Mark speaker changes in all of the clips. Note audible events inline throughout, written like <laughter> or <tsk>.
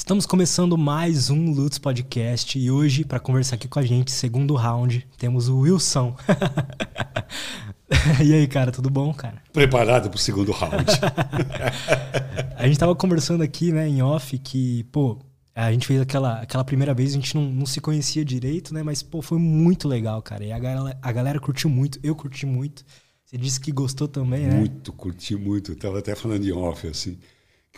Speaker 1: Estamos começando mais um Lutz Podcast e hoje, para conversar aqui com a gente, segundo round, temos o Wilson. <laughs> e aí, cara, tudo bom, cara?
Speaker 2: Preparado para o segundo round. <laughs>
Speaker 1: a gente tava conversando aqui, né, em off, que, pô, a gente fez aquela, aquela primeira vez, a gente não, não se conhecia direito, né, mas, pô, foi muito legal, cara. E a galera, a galera curtiu muito, eu curti muito. Você disse que gostou também, né?
Speaker 2: Muito, curti muito. Eu tava até falando em off, assim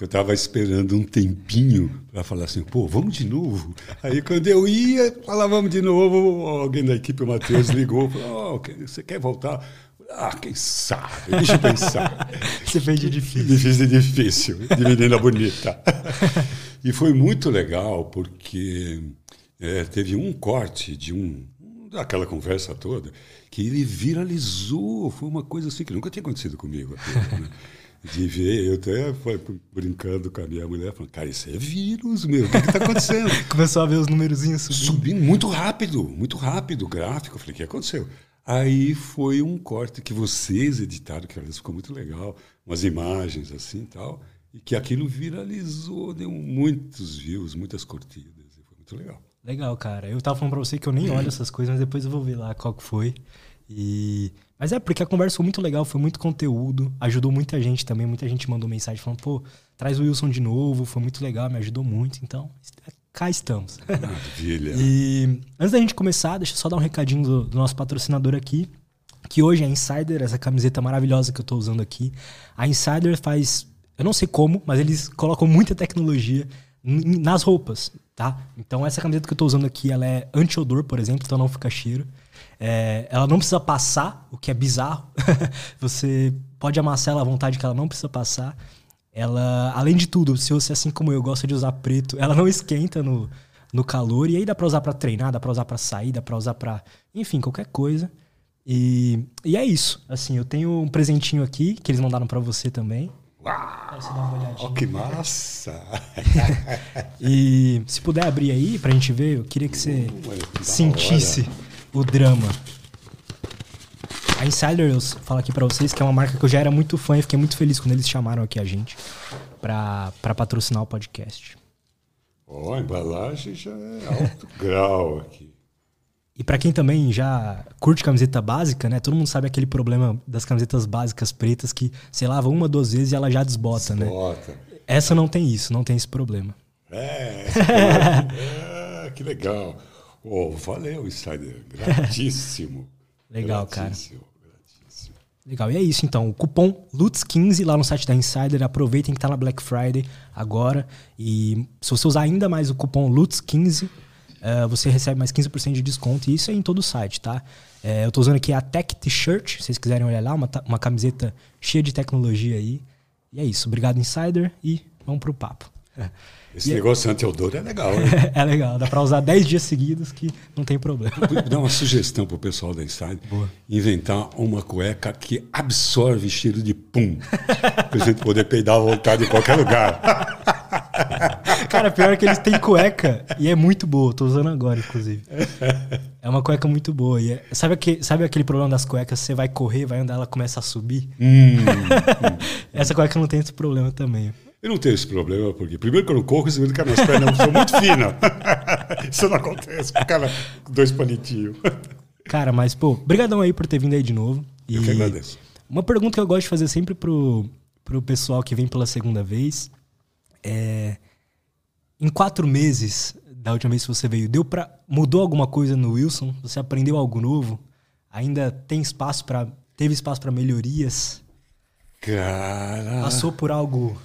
Speaker 2: que eu estava esperando um tempinho para falar assim, pô, vamos de novo. Aí quando eu ia, falar vamos de novo, alguém da equipe, o Matheus, ligou, falou, oh, você quer voltar? Ah, quem sabe? Deixa eu pensar. <laughs>
Speaker 1: Você fez de difícil.
Speaker 2: Difícil de difícil, de menina bonita. E foi muito legal, porque é, teve um corte de um daquela conversa toda que ele viralizou. Foi uma coisa assim que nunca tinha acontecido comigo. Aqui, né? De ver, eu até fui brincando com a minha mulher, falando, cara, isso é vírus, meu, o que está acontecendo? <laughs>
Speaker 1: Começou a ver os númerozinhos
Speaker 2: subindo. Subindo muito rápido, muito rápido o gráfico. Eu falei, o que aconteceu? Aí foi um corte que vocês editaram, que aliás ficou muito legal, umas imagens assim e tal, e que aquilo viralizou, deu muitos views, muitas curtidas, e foi muito legal.
Speaker 1: Legal, cara. Eu tava falando pra você que eu nem olho essas coisas, mas depois eu vou ver lá qual que foi. E mas é porque a conversa foi muito legal, foi muito conteúdo, ajudou muita gente também. Muita gente mandou mensagem falando, pô, traz o Wilson de novo, foi muito legal, me ajudou muito. Então, cá estamos. <laughs>
Speaker 2: Maravilha.
Speaker 1: e antes da gente começar, deixa eu só dar um recadinho do, do nosso patrocinador aqui, que hoje é a Insider, essa camiseta maravilhosa que eu estou usando aqui. A Insider faz, eu não sei como, mas eles colocam muita tecnologia nas roupas, tá? Então essa camiseta que eu estou usando aqui, ela é anti-odor, por exemplo, então não fica cheiro. É, ela não precisa passar, o que é bizarro. <laughs> você pode amassar ela à vontade que ela não precisa passar. Ela, além de tudo, se você, assim como eu, gosta de usar preto, ela não esquenta no, no calor. E aí dá pra usar pra treinar, dá pra usar pra sair, dá pra usar pra. Enfim, qualquer coisa. E, e é isso. Assim, eu tenho um presentinho aqui que eles mandaram para você também.
Speaker 2: Uau! Você uma olhadinha. Oh, que massa! <laughs>
Speaker 1: e se puder abrir aí pra gente ver, eu queria que você uh, sentisse. Hora o drama. A Insiders fala aqui para vocês que é uma marca que eu já era muito fã e fiquei muito feliz quando eles chamaram aqui a gente para patrocinar o podcast.
Speaker 2: Ó, oh, a embalagem já é alto <laughs> grau aqui.
Speaker 1: E para quem também já curte camiseta básica, né? Todo mundo sabe aquele problema das camisetas básicas pretas que você lava uma, duas vezes e ela já desbota, né? desbota. né? Essa não tem isso, não tem esse problema.
Speaker 2: É, <laughs> é que legal. Oh, valeu, Insider. Gratíssimo. <laughs>
Speaker 1: Legal, gratíssimo, cara. Gratíssimo. Legal. E é isso, então. O cupom LUTS15 lá no site da Insider. Aproveitem que tá na Black Friday agora. E se você usar ainda mais o cupom LUTS15, uh, eh, você recebe mais 15% de desconto. E isso é em todo o site, tá? Uh, eu tô usando aqui a Tech T-Shirt, se vocês quiserem olhar lá. Uma, uma camiseta cheia de tecnologia aí. E é isso. Obrigado, Insider. E vamos pro papo. <laughs>
Speaker 2: Esse e negócio é... anti-odor é legal, hein? <laughs>
Speaker 1: é legal, dá para usar 10 dias seguidos que não tem problema.
Speaker 2: Dá uma sugestão pro pessoal da Inside: Boa. inventar uma cueca que absorve cheiro de pum. pra gente poder peidar à vontade em qualquer lugar. <laughs>
Speaker 1: Cara, pior é que eles têm cueca e é muito boa. Tô usando agora, inclusive. É uma cueca muito boa. E é... sabe, aquele, sabe aquele problema das cuecas? Você vai correr, vai andar, ela começa a subir? Hum, <laughs> hum. Essa cueca não tem esse problema também.
Speaker 2: Eu não tenho esse problema, porque primeiro que eu não corro, segundo que as minhas pernas são muito <laughs> finas. Isso não acontece com o cara com dois palitinhos.
Speaker 1: Cara, mas, pô, brigadão aí por ter vindo aí de novo.
Speaker 2: E eu que agradeço.
Speaker 1: Uma pergunta que eu gosto de fazer sempre pro, pro pessoal que vem pela segunda vez é... Em quatro meses da última vez que você veio, deu pra... Mudou alguma coisa no Wilson? Você aprendeu algo novo? Ainda tem espaço para Teve espaço para melhorias?
Speaker 2: Cara...
Speaker 1: Passou por algo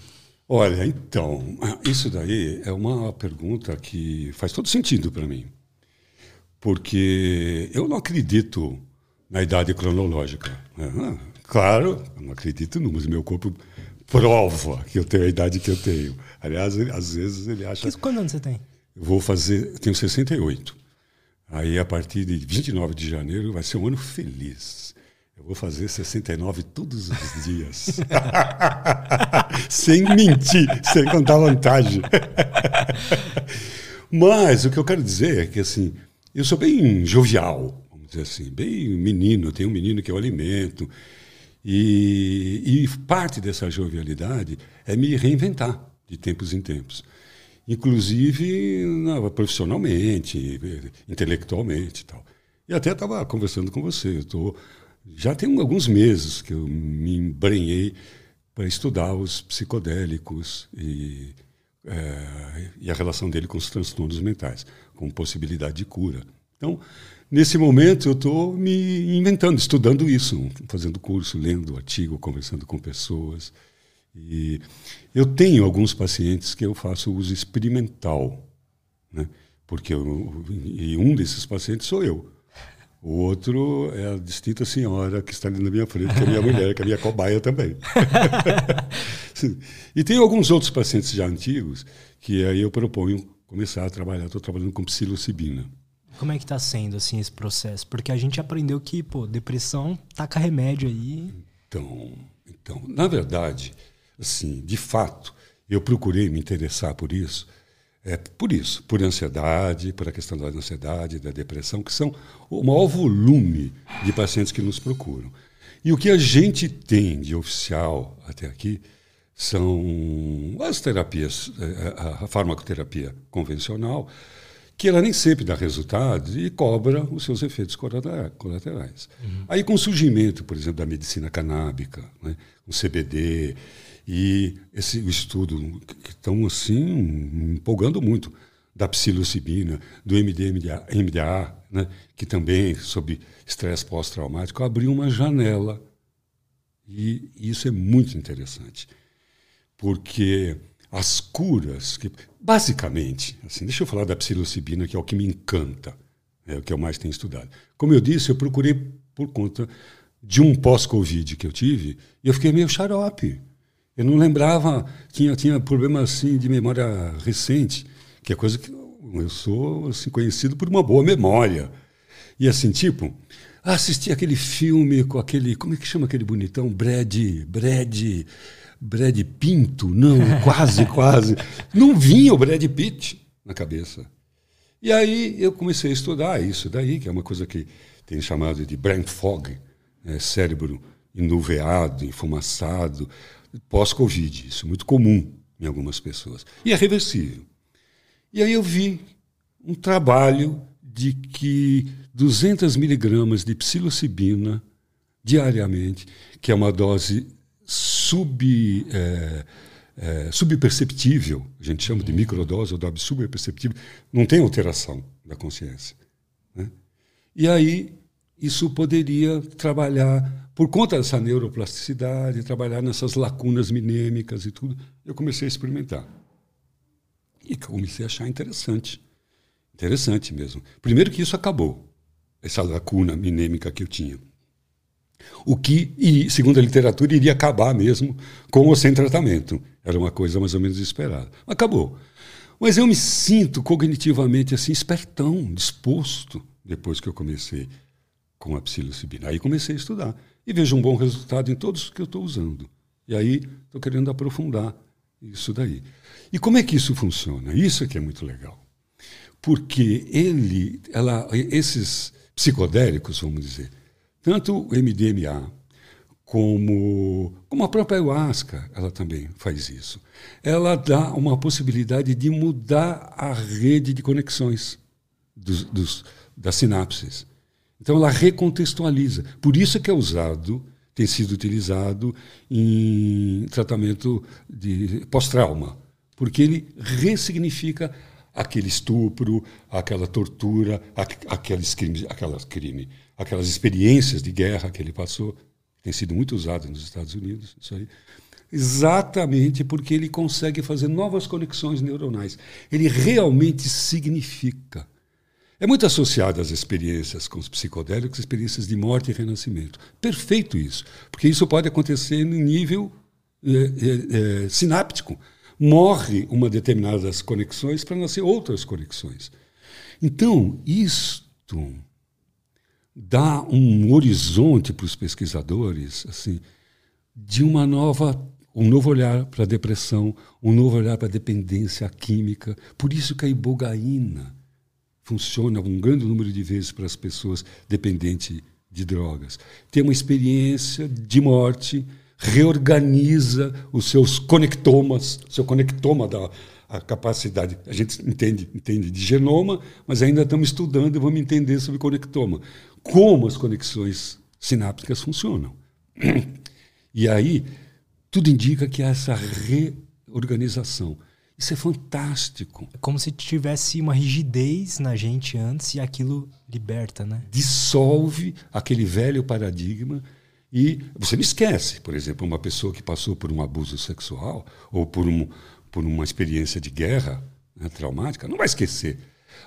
Speaker 2: Olha, então, isso daí é uma pergunta que faz todo sentido para mim. Porque eu não acredito na idade cronológica. Claro, eu não acredito no, mas meu corpo prova que eu tenho a idade que eu tenho. Aliás, às vezes ele acha.
Speaker 1: Quantos anos você tem?
Speaker 2: Eu vou fazer. Tenho 68. Aí, a partir de 29 de janeiro, vai ser um ano feliz. Eu vou fazer 69 todos os dias. <laughs> sem mentir, sem contar vantagem. <laughs> Mas o que eu quero dizer é que assim, eu sou bem jovial, vamos dizer assim, bem menino, tenho um menino que eu alimento. E, e parte dessa jovialidade é me reinventar de tempos em tempos. inclusive na, profissionalmente, intelectualmente e tal. E até estava conversando com você. Tô, já tem alguns meses que eu me embrenhei para estudar os psicodélicos e, é, e a relação dele com os transtornos mentais, com possibilidade de cura. Então, nesse momento, eu estou me inventando, estudando isso, fazendo curso, lendo artigo, conversando com pessoas. E eu tenho alguns pacientes que eu faço uso experimental, né? porque eu, e um desses pacientes sou eu. O outro é a distinta senhora que está ali na minha frente, que é a minha mulher, que é a minha cobaia também. <laughs> e tem alguns outros pacientes já antigos que aí eu proponho começar a trabalhar. Estou trabalhando com psilocibina.
Speaker 1: Como é que está sendo assim esse processo? Porque a gente aprendeu que, pô, depressão taca remédio aí.
Speaker 2: Então, então, na verdade, assim, de fato, eu procurei me interessar por isso é por isso, por ansiedade, por a questão da ansiedade, da depressão, que são o maior volume de pacientes que nos procuram. E o que a gente tem de oficial até aqui são as terapias, é, a farmacoterapia convencional, que ela nem sempre dá resultado e cobra os seus efeitos colaterais. Uhum. Aí, com o surgimento, por exemplo, da medicina canábica, né, o CBD, e esse estudo que estão assim empolgando muito da psilocibina, do MDMA, MDA, né, que também sobre estresse pós-traumático abriu uma janela e isso é muito interessante, porque as curas que basicamente, assim, deixa eu falar da psilocibina que é o que me encanta, é o que eu mais tenho estudado. Como eu disse, eu procurei por conta de um pós-covid que eu tive e eu fiquei meio xarope. Eu não lembrava, tinha, tinha problema assim de memória recente, que é coisa que eu sou assim, conhecido por uma boa memória. E assim, tipo, assisti aquele filme com aquele, como é que chama aquele bonitão? Brad, Brad, Brad Pinto? Não, <laughs> quase, quase. Não vinha o Brad Pitt na cabeça. E aí eu comecei a estudar isso daí, que é uma coisa que tem chamado de brain fog, né? cérebro enuveado, enfumaçado, pós-Covid. Isso é muito comum em algumas pessoas. E é reversível. E aí eu vi um trabalho de que 200 miligramas de psilocibina diariamente, que é uma dose sub, é, é, subperceptível, a gente chama de microdose ou dose subperceptível, não tem alteração da consciência. Né? E aí isso poderia trabalhar por conta dessa neuroplasticidade, trabalhar nessas lacunas minêmicas e tudo, eu comecei a experimentar. E comecei a achar interessante. Interessante mesmo. Primeiro que isso acabou, essa lacuna minêmica que eu tinha. O que, e, segundo a literatura, iria acabar mesmo com ou sem tratamento. Era uma coisa mais ou menos esperada. Acabou. Mas eu me sinto cognitivamente assim, espertão, disposto, depois que eu comecei com a psilocibina. Aí comecei a estudar e vejo um bom resultado em todos que eu estou usando. E aí estou querendo aprofundar isso daí. E como é que isso funciona? Isso é que é muito legal. Porque ele, ela, esses psicodélicos, vamos dizer, tanto o MDMA como, como a própria ayahuasca, ela também faz isso. Ela dá uma possibilidade de mudar a rede de conexões dos, dos, das sinapses. Então ela recontextualiza. Por isso que é usado, tem sido utilizado em tratamento de pós-trauma, porque ele ressignifica aquele estupro, aquela tortura, aqueles crimes, aquelas crime, aquelas experiências de guerra que ele passou, tem sido muito usado nos Estados Unidos, isso aí. Exatamente porque ele consegue fazer novas conexões neuronais. Ele realmente significa. É muito associado às experiências com os psicodélicos, experiências de morte e renascimento. Perfeito isso, porque isso pode acontecer no nível é, é, sináptico. Morre uma determinadas conexões para nascer outras conexões. Então, isto dá um horizonte para os pesquisadores assim de uma nova um novo olhar para a depressão, um novo olhar para a dependência química. Por isso que a ibogaína funciona um grande número de vezes para as pessoas dependentes de drogas. Tem uma experiência de morte, reorganiza os seus conectomas, seu conectoma da, a capacidade. A gente entende, entende de genoma, mas ainda estamos estudando e vamos entender sobre conectoma. Como as conexões sinápticas funcionam. E aí, tudo indica que há essa reorganização. Isso é fantástico.
Speaker 1: É como se tivesse uma rigidez na gente antes e aquilo liberta, né?
Speaker 2: Dissolve aquele velho paradigma e você não esquece, por exemplo, uma pessoa que passou por um abuso sexual ou por, um, por uma experiência de guerra né, traumática, não vai esquecer.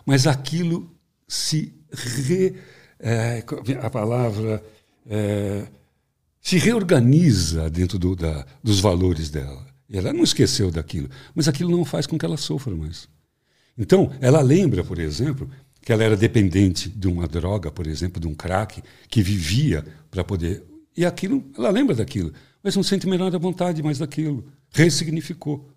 Speaker 2: Mas aquilo se re, é, a palavra é, se reorganiza dentro do, da, dos valores dela. E ela não esqueceu daquilo, mas aquilo não faz com que ela sofra mais. Então, ela lembra, por exemplo, que ela era dependente de uma droga, por exemplo, de um crack, que vivia para poder. E aquilo, ela lembra daquilo, mas não sente menor vontade mais daquilo. Ressignificou.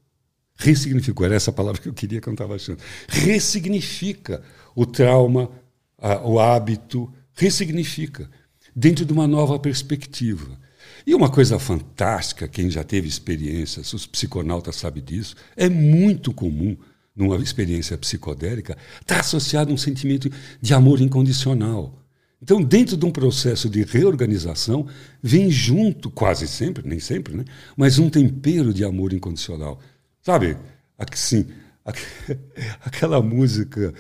Speaker 2: Ressignificou, era essa palavra que eu queria que eu não estava achando. Ressignifica o trauma, a, o hábito, ressignifica, dentro de uma nova perspectiva. E uma coisa fantástica, quem já teve experiências, os psiconautas sabem disso, é muito comum numa experiência psicodélica estar tá associado a um sentimento de amor incondicional. Então, dentro de um processo de reorganização, vem junto, quase sempre, nem sempre, né? mas um tempero de amor incondicional. Sabe, assim, <laughs> aquela música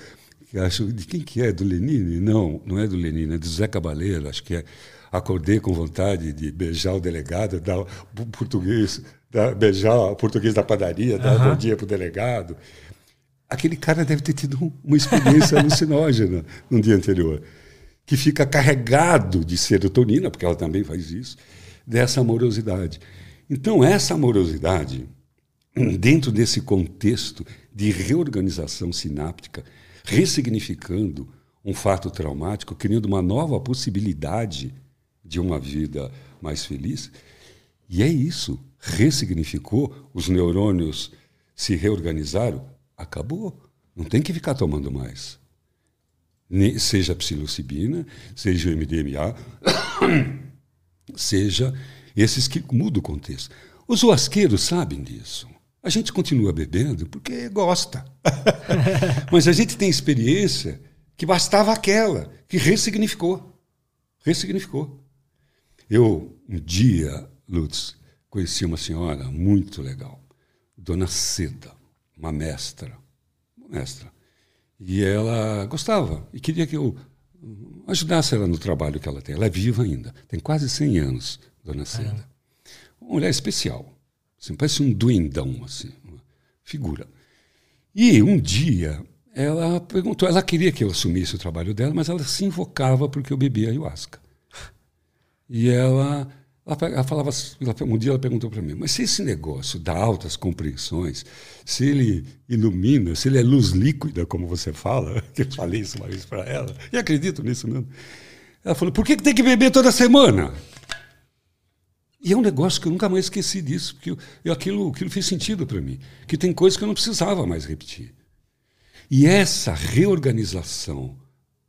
Speaker 2: que acho de quem que é do Lenine não não é do Lenine é do Zé Cabaleiro acho que é acordei com vontade de beijar o delegado, dar o português, dar, beijar o português da padaria, dar uhum. bom dia para o delegado. Aquele cara deve ter tido uma experiência <laughs> alucinógena no dia anterior, que fica carregado de serotonina, porque ela também faz isso, dessa amorosidade. Então, essa amorosidade, dentro desse contexto de reorganização sináptica, ressignificando um fato traumático, criando uma nova possibilidade de uma vida mais feliz. E é isso. Ressignificou, os neurônios se reorganizaram, acabou. Não tem que ficar tomando mais. seja psilocibina, seja o MDMA, <coughs> seja esses que mudam o contexto. Os huasqueiros sabem disso. A gente continua bebendo porque gosta. <laughs> Mas a gente tem experiência que bastava aquela, que ressignificou. Ressignificou. Eu, um dia, Lutz, conheci uma senhora muito legal, Dona Seda, uma mestra. Uma mestra. E ela gostava e queria que eu ajudasse ela no trabalho que ela tem. Ela é viva ainda, tem quase 100 anos, Dona Seda. Uma mulher especial, assim, parece um duendão, assim, uma figura. E um dia ela perguntou, ela queria que eu assumisse o trabalho dela, mas ela se invocava porque eu bebia ayahuasca. E ela, ela falava, um dia ela perguntou para mim, mas se esse negócio dá altas compreensões, se ele ilumina, se ele é luz líquida, como você fala, <laughs> que eu falei isso uma vez para ela, e acredito nisso mesmo. Ela falou, por que, que tem que beber toda semana? E é um negócio que eu nunca mais esqueci disso, porque eu, eu, aquilo, aquilo fez sentido para mim, que tem coisas que eu não precisava mais repetir. E essa reorganização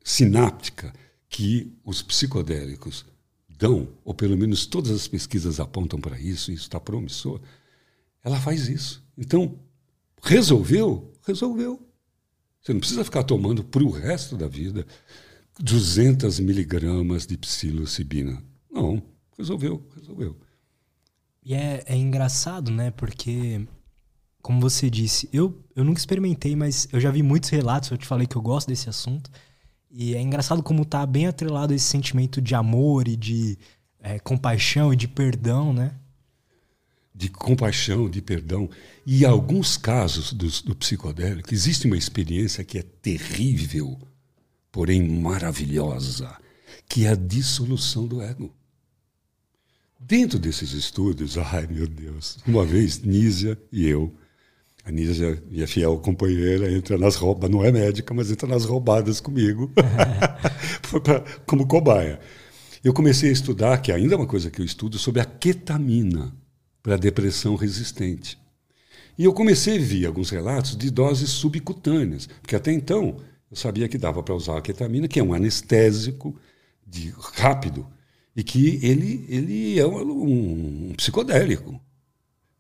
Speaker 2: sináptica que os psicodélicos dão, ou pelo menos todas as pesquisas apontam para isso, e isso está promissor, ela faz isso. Então, resolveu? Resolveu. Você não precisa ficar tomando para o resto da vida 200 miligramas de psilocibina. Não, resolveu, resolveu.
Speaker 1: E é, é engraçado, né? Porque, como você disse, eu, eu nunca experimentei, mas eu já vi muitos relatos, eu te falei que eu gosto desse assunto. E é engraçado como tá bem atrelado esse sentimento de amor e de é, compaixão e de perdão, né?
Speaker 2: De compaixão, de perdão. E em alguns casos do, do psicodélico, existe uma experiência que é terrível, porém maravilhosa, que é a dissolução do ego. Dentro desses estudos, <laughs> ai meu Deus, uma vez Nízia e eu a Nízia, minha fiel companheira, entra nas roubadas, não é médica, mas entra nas roubadas comigo, <laughs> <laughs> como cobaia. Eu comecei a estudar, que ainda é uma coisa que eu estudo, sobre a ketamina para depressão resistente. E eu comecei a ver alguns relatos de doses subcutâneas, porque até então eu sabia que dava para usar a ketamina, que é um anestésico de, rápido, e que ele, ele é um, um psicodélico.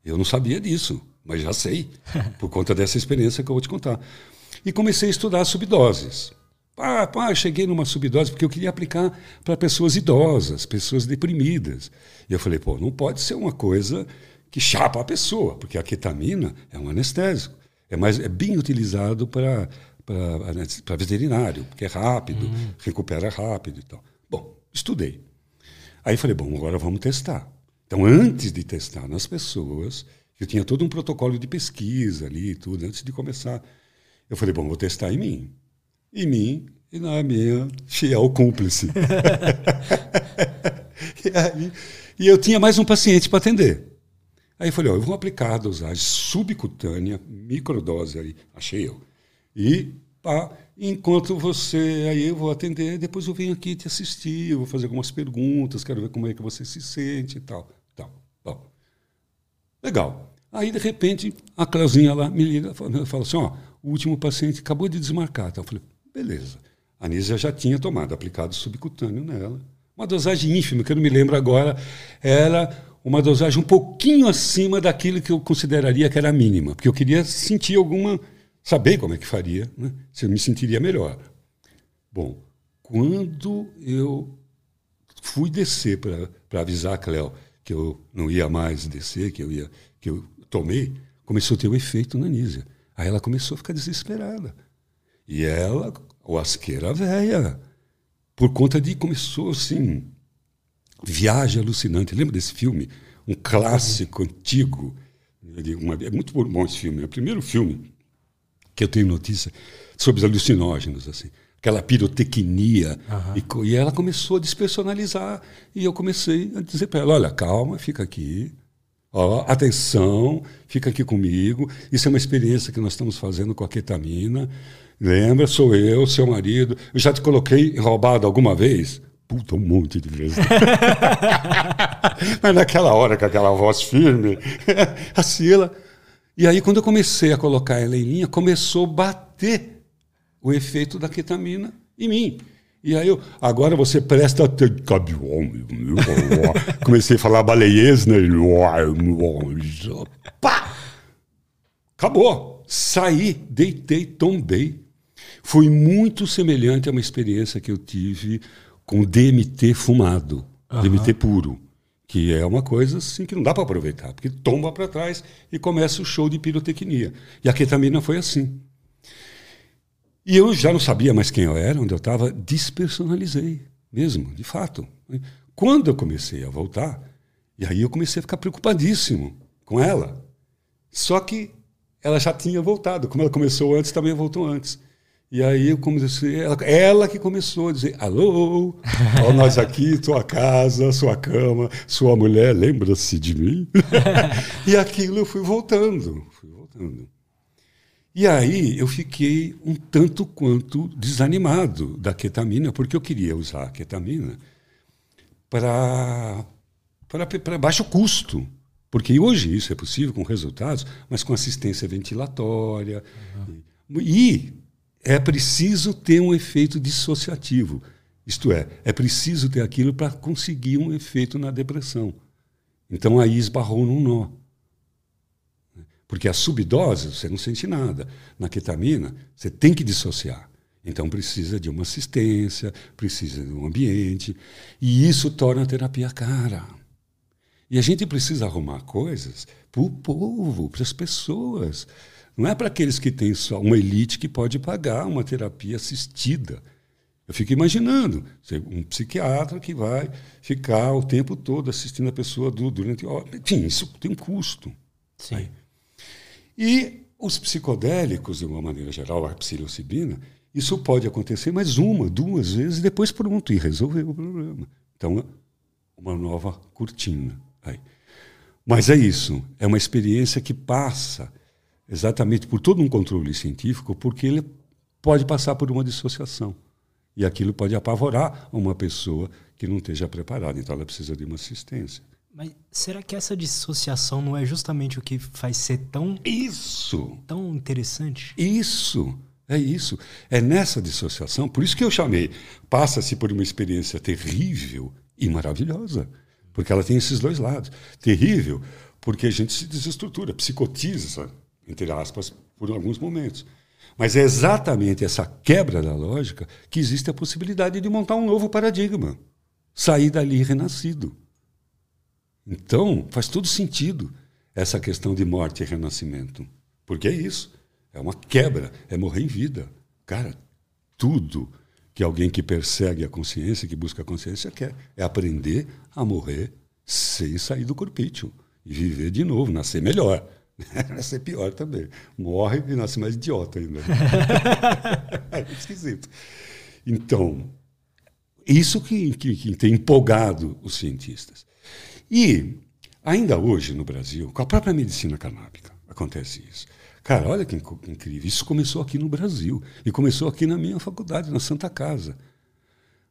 Speaker 2: Eu não sabia disso. Mas já sei, por conta dessa experiência que eu vou te contar. E comecei a estudar subdoses. Ah, pá, cheguei numa subdose porque eu queria aplicar para pessoas idosas, pessoas deprimidas. E eu falei, pô, não pode ser uma coisa que chapa a pessoa, porque a ketamina é um anestésico. É, mais, é bem utilizado para para veterinário, porque é rápido, uhum. recupera rápido e tal. Bom, estudei. Aí falei, bom, agora vamos testar. Então, antes de testar nas pessoas, eu tinha todo um protocolo de pesquisa ali e tudo, antes de começar. Eu falei, bom, vou testar em mim. Em mim e na minha fiel cúmplice. <laughs> e, aí, e eu tinha mais um paciente para atender. Aí eu falei, ó, eu vou aplicar a dosagem subcutânea, microdose aí, achei eu. E pá, enquanto você, aí eu vou atender, depois eu venho aqui te assistir, eu vou fazer algumas perguntas, quero ver como é que você se sente e tal. Legal. Aí, de repente, a Clauzinha lá me liga e fala assim, ó, o último paciente acabou de desmarcar. Então, eu falei, beleza. A Anísia já tinha tomado, aplicado subcutâneo nela. Uma dosagem ínfima, que eu não me lembro agora, era uma dosagem um pouquinho acima daquilo que eu consideraria que era mínima, porque eu queria sentir alguma, saber como é que faria, né? se eu me sentiria melhor. Bom, quando eu fui descer para avisar a Cléo que eu não ia mais descer, que eu ia que eu tomei, começou a ter um efeito na Nízia. Aí ela começou a ficar desesperada. E ela, o asqueira velha, por conta de começou assim, Viagem Alucinante. Lembra desse filme? Um clássico antigo. Uma, é muito bom esse filme. É o primeiro filme que eu tenho notícia sobre os alucinógenos, assim. Aquela pirotecnia. Uhum. E, e ela começou a despersonalizar. E eu comecei a dizer para ela: olha, calma, fica aqui. Ó, atenção, fica aqui comigo. Isso é uma experiência que nós estamos fazendo com a ketamina. Lembra, sou eu, seu marido. Eu já te coloquei roubado alguma vez? Puta, um monte de vezes. <laughs> Mas naquela hora, com aquela voz firme, <laughs> a Sila. E aí, quando eu comecei a colocar ela em linha, começou a bater o efeito da ketamina em mim. E aí eu, agora você presta Comecei a falar baleiês, né? Pá! Acabou. Saí, deitei, tombei. Foi muito semelhante a uma experiência que eu tive com DMT fumado, uhum. DMT puro, que é uma coisa assim que não dá para aproveitar, porque tomba para trás e começa o show de pirotecnia. E a ketamina foi assim. E eu já não sabia mais quem eu era, onde eu estava, despersonalizei mesmo, de fato. Quando eu comecei a voltar, e aí eu comecei a ficar preocupadíssimo com ela. Só que ela já tinha voltado, como ela começou antes, também voltou antes. E aí eu comecei, ela, ela que começou a dizer: alô, ó, nós aqui, tua casa, sua cama, sua mulher, lembra-se de mim? <laughs> e aquilo eu fui voltando, fui voltando. E aí eu fiquei um tanto quanto desanimado da ketamina, porque eu queria usar a ketamina para, baixo custo. Porque hoje isso é possível com resultados, mas com assistência ventilatória. Uhum. E é preciso ter um efeito dissociativo. Isto é, é preciso ter aquilo para conseguir um efeito na depressão. Então aí esbarrou num nó. Porque a subdose você não sente nada. Na ketamina, você tem que dissociar. Então precisa de uma assistência, precisa de um ambiente. E isso torna a terapia cara. E a gente precisa arrumar coisas para o povo, para as pessoas. Não é para aqueles que têm só uma elite que pode pagar uma terapia assistida. Eu fico imaginando um psiquiatra que vai ficar o tempo todo assistindo a pessoa durante. Enfim, isso tem um custo.
Speaker 1: Sim. Aí.
Speaker 2: E os psicodélicos, de uma maneira geral, a psilocibina, isso pode acontecer mais uma, duas vezes e depois pronto, e resolveu o problema. Então, uma nova cortina. Aí. Mas é isso, é uma experiência que passa exatamente por todo um controle científico, porque ele pode passar por uma dissociação. E aquilo pode apavorar uma pessoa que não esteja preparada, então ela precisa de uma assistência.
Speaker 1: Mas será que essa dissociação não é justamente o que faz ser tão
Speaker 2: isso
Speaker 1: tão interessante?
Speaker 2: Isso. É isso. É nessa dissociação, por isso que eu chamei, passa-se por uma experiência terrível e maravilhosa, porque ela tem esses dois lados. Terrível, porque a gente se desestrutura, psicotiza, entre aspas, por alguns momentos. Mas é exatamente essa quebra da lógica que existe a possibilidade de montar um novo paradigma, sair dali renascido. Então, faz todo sentido essa questão de morte e renascimento. Porque é isso. É uma quebra, é morrer em vida. Cara, tudo que alguém que persegue a consciência, que busca a consciência, quer é aprender a morrer sem sair do corpício e viver de novo, nascer melhor. <laughs> nascer pior também. Morre e nasce mais idiota ainda. <laughs> é esquisito. Então, isso que, que, que tem empolgado os cientistas. E, ainda hoje no Brasil, com a própria medicina canábica, acontece isso. Cara, olha que incrível. Isso começou aqui no Brasil. E começou aqui na minha faculdade, na Santa Casa.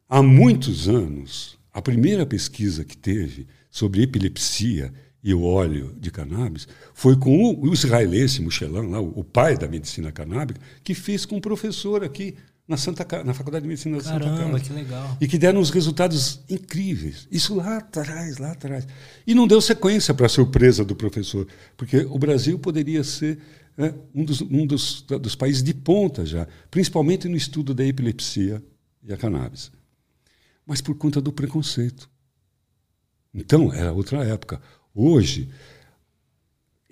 Speaker 2: Há muitos anos, a primeira pesquisa que teve sobre epilepsia e o óleo de cannabis foi com o, israelense Michelin, lá, o pai da medicina canábica, que fez com um professor aqui na, Santa, na Faculdade de Medicina da
Speaker 1: Caramba,
Speaker 2: Santa Casa.
Speaker 1: que legal.
Speaker 2: E que deram uns resultados incríveis. Isso lá atrás, lá atrás. E não deu sequência para a surpresa do professor, porque o Brasil poderia ser né, um, dos, um dos, dos países de ponta já, principalmente no estudo da epilepsia e a cannabis. Mas por conta do preconceito. Então, era outra época. Hoje,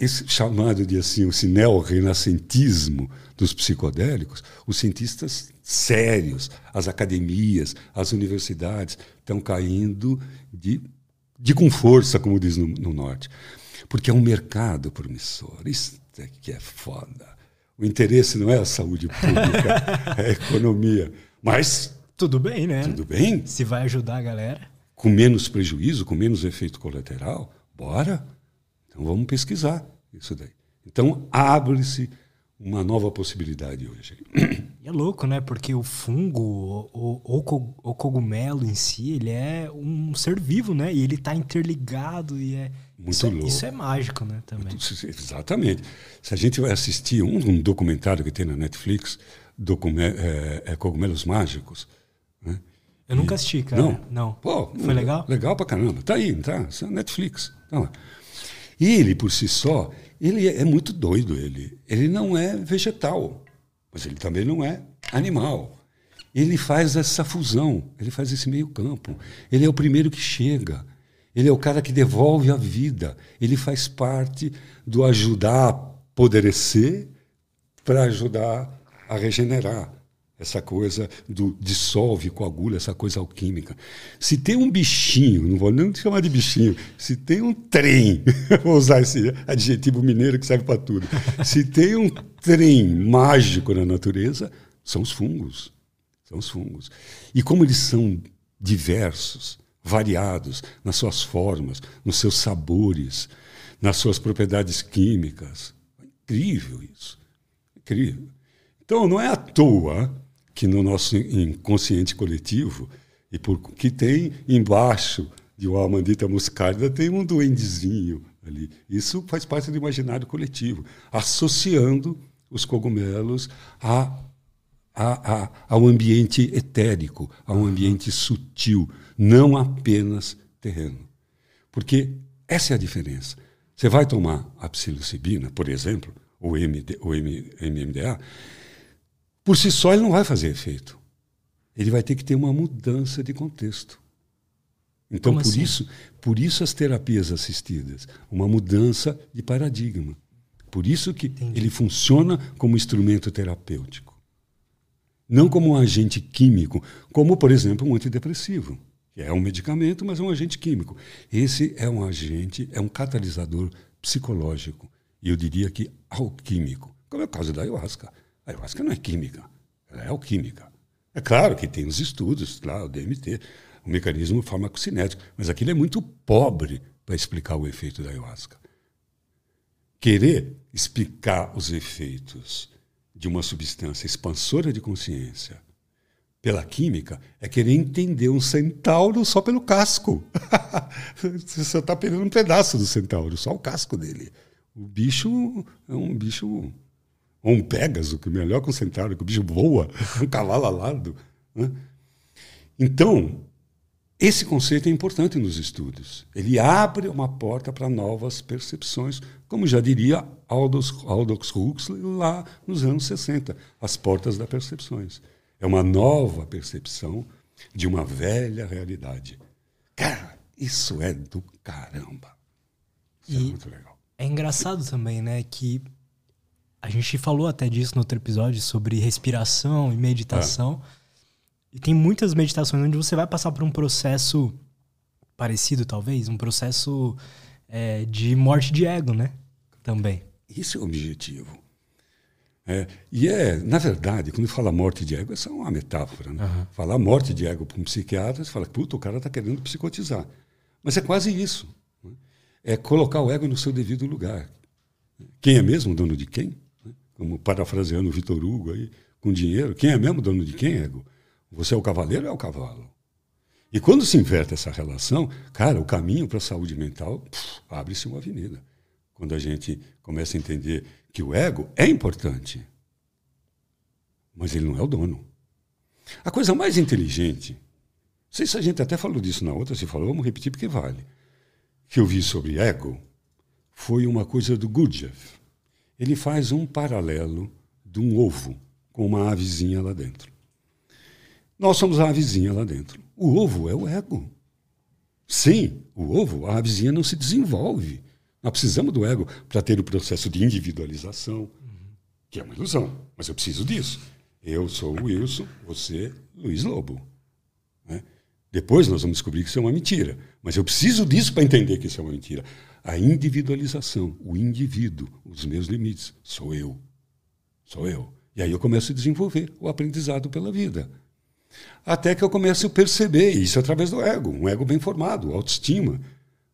Speaker 2: esse chamado de assim, o neo-renascentismo dos psicodélicos, os cientistas sérios, as academias, as universidades estão caindo de, de com força, como diz no, no norte. Porque é um mercado promissor. Isso é que é foda. O interesse não é a saúde pública, <laughs> é a economia. Mas.
Speaker 1: Tudo bem, né?
Speaker 2: Tudo bem.
Speaker 1: Se vai ajudar a galera.
Speaker 2: Com menos prejuízo, com menos efeito colateral, bora. Então vamos pesquisar isso daí. Então abre-se uma nova possibilidade hoje.
Speaker 1: E é louco, né? Porque o fungo, o, o, o, cogumelo em si, ele é um ser vivo, né? E ele está interligado e é
Speaker 2: muito
Speaker 1: isso,
Speaker 2: louco.
Speaker 1: Isso é mágico, né? Também.
Speaker 2: Exatamente. Se a gente vai assistir um, um documentário que tem na Netflix, é, é, Cogumelos Mágicos. Né?
Speaker 1: Eu nunca assisti, cara. Não. Não.
Speaker 2: Pô,
Speaker 1: Foi legal?
Speaker 2: Legal pra caramba. Tá aí, tá? É Netflix. Tá lá. Ele, por si só, ele é muito doido. Ele, ele não é vegetal, mas ele também não é animal. Ele faz essa fusão, ele faz esse meio campo. Ele é o primeiro que chega. Ele é o cara que devolve a vida. Ele faz parte do ajudar a apodrecer para ajudar a regenerar essa coisa do dissolve, coagula, essa coisa alquímica. Se tem um bichinho, não vou nem chamar de bichinho, se tem um trem, <laughs> vou usar esse adjetivo mineiro que serve para tudo, se tem um trem mágico na natureza, são os fungos. São os fungos. E como eles são diversos, variados nas suas formas, nos seus sabores, nas suas propriedades químicas. Incrível isso. Incrível. Então, não é à toa que no nosso inconsciente coletivo, e por que tem embaixo de uma mandita muscárida, tem um duendezinho ali. Isso faz parte do imaginário coletivo, associando os cogumelos a, a, a, ao ambiente etérico, a um ambiente sutil, não apenas terreno. Porque essa é a diferença. Você vai tomar a psilocibina, por exemplo, ou MD, o MMDA, por si só ele não vai fazer efeito. Ele vai ter que ter uma mudança de contexto. Então, Como por assim? isso, por isso as terapias assistidas, uma mudança de paradigma. Por isso que Entendi. ele funciona como instrumento terapêutico. Não como um agente químico, como, por exemplo, um antidepressivo, que é um medicamento, mas é um agente químico. Esse é um agente, é um catalisador psicológico, e eu diria que alquímico, como é o caso da ayahuasca. A ayahuasca não é química, ela é alquímica. É claro que tem os estudos, lá, o DMT, o mecanismo farmacocinético, mas aquilo é muito pobre para explicar o efeito da ayahuasca. Querer explicar os efeitos de uma substância expansora de consciência pela química é querer entender um centauro só pelo casco. <laughs> Você só está perdendo um pedaço do centauro, só o casco dele. O bicho é um bicho ou um Pégaso, que é melhor que um centauro, que o bicho voa, <laughs> um cavalo alado. Né? Então, esse conceito é importante nos estudos. Ele abre uma porta para novas percepções, como já diria Aldous, Aldous Huxley lá nos anos 60, as portas das percepções. É uma nova percepção de uma velha realidade. Cara, isso é do caramba. Isso é
Speaker 1: E-
Speaker 2: é muito legal.
Speaker 1: É engraçado também, né, que a gente falou até disso no outro episódio sobre respiração e meditação. E tem muitas meditações onde você vai passar por um processo parecido, talvez, um processo é, de morte de ego, né? Também.
Speaker 2: Esse é o objetivo. É, e é, na verdade, quando fala morte de ego, essa é uma metáfora. Né? Falar morte de ego para um psiquiatra, você fala, puta, o cara está querendo psicotizar. Mas é quase isso. né? É colocar o ego no seu devido lugar. Quem é mesmo dono de quem? Como parafraseando o Vitor Hugo aí, com dinheiro, quem é mesmo dono de quem, ego? Você é o cavaleiro ou é o cavalo? E quando se inverte essa relação, cara, o caminho para a saúde mental abre-se uma avenida. Quando a gente começa a entender que o ego é importante, mas ele não é o dono. A coisa mais inteligente, não sei se a gente até falou disso na outra, se falou, vamos repetir porque vale, que eu vi sobre ego, foi uma coisa do Gurdjieff. Ele faz um paralelo de um ovo com uma avezinha lá dentro. Nós somos a avezinha lá dentro. O ovo é o ego. Sem o ovo, a avezinha não se desenvolve. Nós precisamos do ego para ter o processo de individualização, que é uma ilusão, mas eu preciso disso. Eu sou o Wilson, você, Luiz Lobo. né? Depois nós vamos descobrir que isso é uma mentira, mas eu preciso disso para entender que isso é uma mentira. A individualização, o indivíduo, os meus limites, sou eu. Sou eu. E aí eu começo a desenvolver o aprendizado pela vida. Até que eu começo a perceber, isso através do ego, um ego bem formado, autoestima.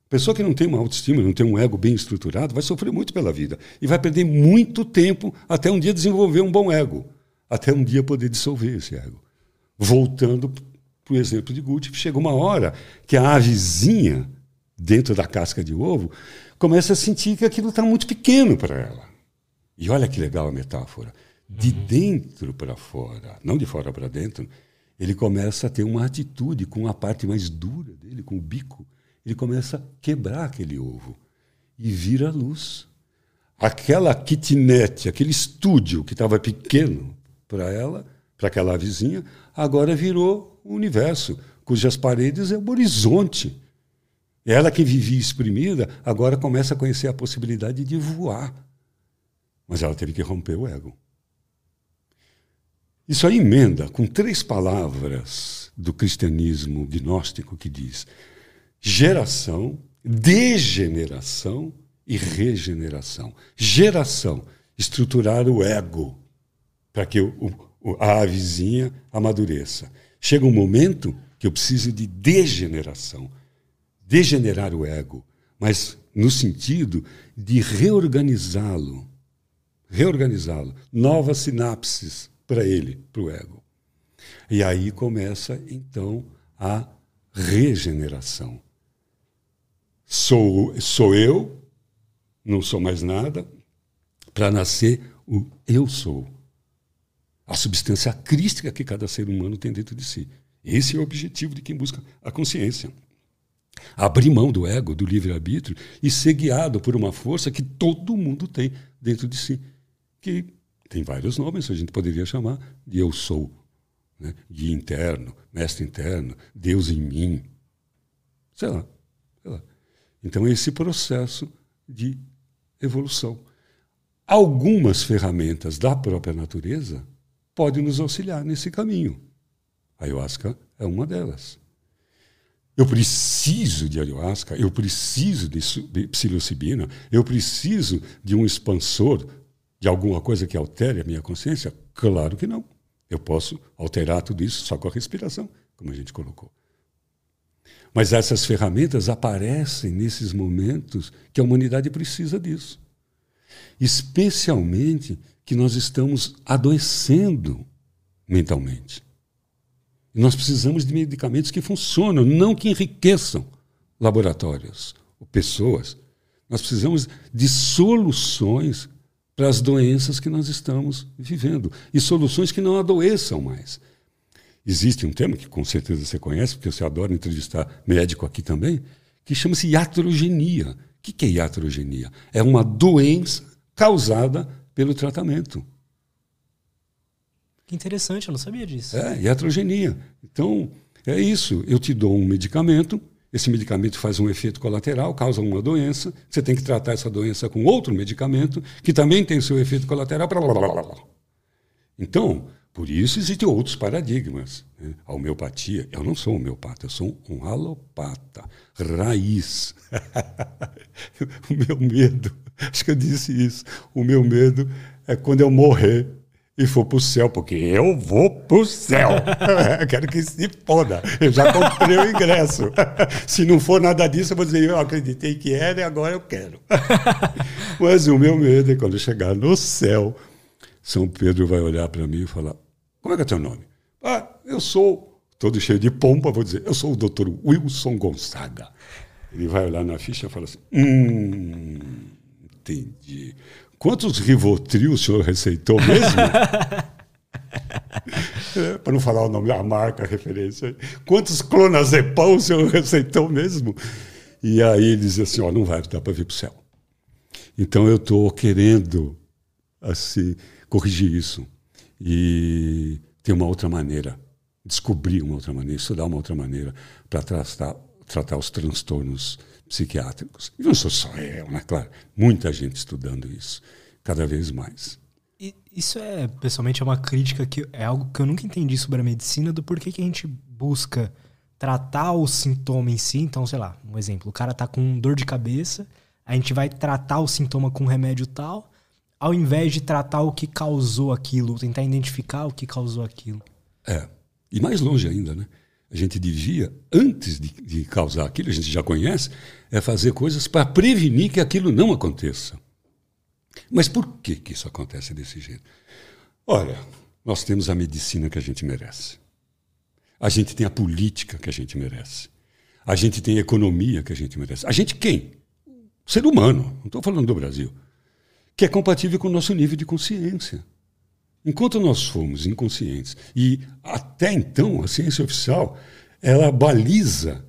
Speaker 2: Pessoa que não tem uma autoestima, não tem um ego bem estruturado, vai sofrer muito pela vida e vai perder muito tempo até um dia desenvolver um bom ego, até um dia poder dissolver esse ego. Voltando para o exemplo de Gucci, chega uma hora que a avezinha dentro da casca de ovo começa a sentir que aquilo está muito pequeno para ela. E olha que legal a metáfora. De dentro para fora, não de fora para dentro, ele começa a ter uma atitude com a parte mais dura dele, com o bico. Ele começa a quebrar aquele ovo e vira luz. Aquela kitnet, aquele estúdio que estava pequeno para ela, para aquela vizinha, agora virou o universo, cujas paredes é o horizonte. Ela que vivia exprimida, agora começa a conhecer a possibilidade de voar. Mas ela teve que romper o ego. Isso aí emenda com três palavras do cristianismo gnóstico que diz geração, degeneração e regeneração. Geração, estruturar o ego para que o, o, a avezinha amadureça. Chega um momento que eu preciso de degeneração, degenerar o ego, mas no sentido de reorganizá-lo, reorganizá-lo, novas sinapses para ele, para o ego. E aí começa então a regeneração. Sou, sou eu, não sou mais nada, para nascer o eu sou. A substância crística que cada ser humano tem dentro de si. Esse é o objetivo de quem busca a consciência. Abrir mão do ego, do livre-arbítrio e ser guiado por uma força que todo mundo tem dentro de si. Que tem vários nomes, a gente poderia chamar de eu sou. Né? Guia interno, mestre interno, Deus em mim. Sei lá, sei lá. Então, esse processo de evolução. Algumas ferramentas da própria natureza podem nos auxiliar nesse caminho. A ayahuasca é uma delas. Eu preciso de ayahuasca, eu preciso de, de psilocibina, eu preciso de um expansor de alguma coisa que altere a minha consciência? Claro que não. Eu posso alterar tudo isso só com a respiração, como a gente colocou. Mas essas ferramentas aparecem nesses momentos que a humanidade precisa disso. Especialmente que nós estamos adoecendo mentalmente. Nós precisamos de medicamentos que funcionam, não que enriqueçam laboratórios ou pessoas. Nós precisamos de soluções para as doenças que nós estamos vivendo e soluções que não adoeçam mais. existe um tema que com certeza você conhece, porque você adora entrevistar médico aqui também, que chama-se iatrogenia. O que é iatrogenia? É uma doença causada pelo tratamento.
Speaker 1: Que interessante, eu não sabia disso.
Speaker 2: É, iatrogenia. Então, é isso. Eu te dou um medicamento, esse medicamento faz um efeito colateral, causa uma doença, você tem que tratar essa doença com outro medicamento, que também tem seu efeito colateral. Blá, blá, blá. Então, por isso existem outros paradigmas. Né? A homeopatia, eu não sou homeopata, eu sou um alopata, raiz. <laughs> o meu medo, acho que eu disse isso, o meu medo é quando eu morrer e for para o céu, porque eu vou para o céu. <laughs> quero que se foda. Eu já comprei o ingresso. se não for nada disso, eu vou dizer, eu acreditei que era e agora eu quero. <laughs> Mas o meu medo é quando chegar no céu, São Pedro vai olhar para mim e falar, como é que é teu nome? Ah, eu sou, todo cheio de pompa, vou dizer, eu sou o doutor Wilson Gonzaga. Ele vai olhar na ficha e fala assim, hum, entendi. Quantos Rivotril o senhor receitou mesmo? <laughs> Para não falar o nome da marca, a referência. Quantos clonazepam o senhor receitou mesmo? E aí ele diz assim, ó, não vai dar para vir para o céu. Então eu estou querendo assim corrigir isso e ter uma outra maneira, descobrir uma outra maneira, estudar uma outra maneira para tratar, tratar os transtornos psiquiátricos. E não sou só eu, né? Claro, muita gente estudando isso, cada vez mais.
Speaker 1: E isso é, pessoalmente, é uma crítica que é algo que eu nunca entendi sobre a medicina, do porquê que a gente busca tratar o sintoma em si. Então, sei lá, um exemplo, o cara tá com dor de cabeça, a gente vai tratar o sintoma com um remédio tal, ao invés de tratar o que causou aquilo, tentar identificar o que causou aquilo.
Speaker 2: É. E mais longe ainda, né? A gente devia, antes de, de causar aquilo, a gente já conhece, é fazer coisas para prevenir que aquilo não aconteça. Mas por que, que isso acontece desse jeito? Olha, nós temos a medicina que a gente merece. A gente tem a política que a gente merece. A gente tem a economia que a gente merece. A gente quem? Ser humano, não estou falando do Brasil, que é compatível com o nosso nível de consciência. Enquanto nós fomos inconscientes, e até então a ciência oficial, ela baliza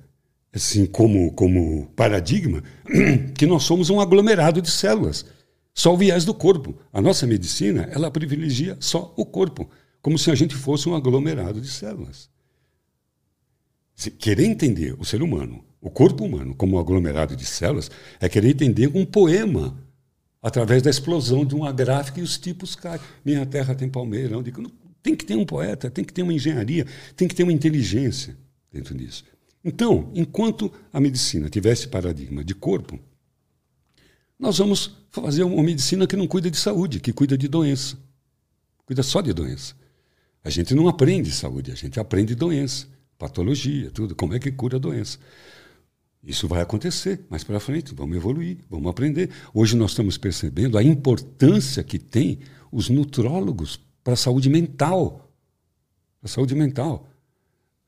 Speaker 2: assim como, como paradigma <clears throat> que nós somos um aglomerado de células, só o viés do corpo. A nossa medicina, ela privilegia só o corpo, como se a gente fosse um aglomerado de células. Se querer entender o ser humano, o corpo humano, como um aglomerado de células, é querer entender um poema através da explosão de uma gráfica e os tipos caem. Minha terra tem palmeirão. Tem que ter um poeta, tem que ter uma engenharia, tem que ter uma inteligência dentro disso. Então, enquanto a medicina tivesse paradigma de corpo, nós vamos fazer uma medicina que não cuida de saúde, que cuida de doença. Cuida só de doença. A gente não aprende saúde, a gente aprende doença, patologia, tudo, como é que cura a doença. Isso vai acontecer mais para frente, vamos evoluir, vamos aprender. Hoje nós estamos percebendo a importância que tem os nutrólogos para a saúde mental. Para a saúde mental.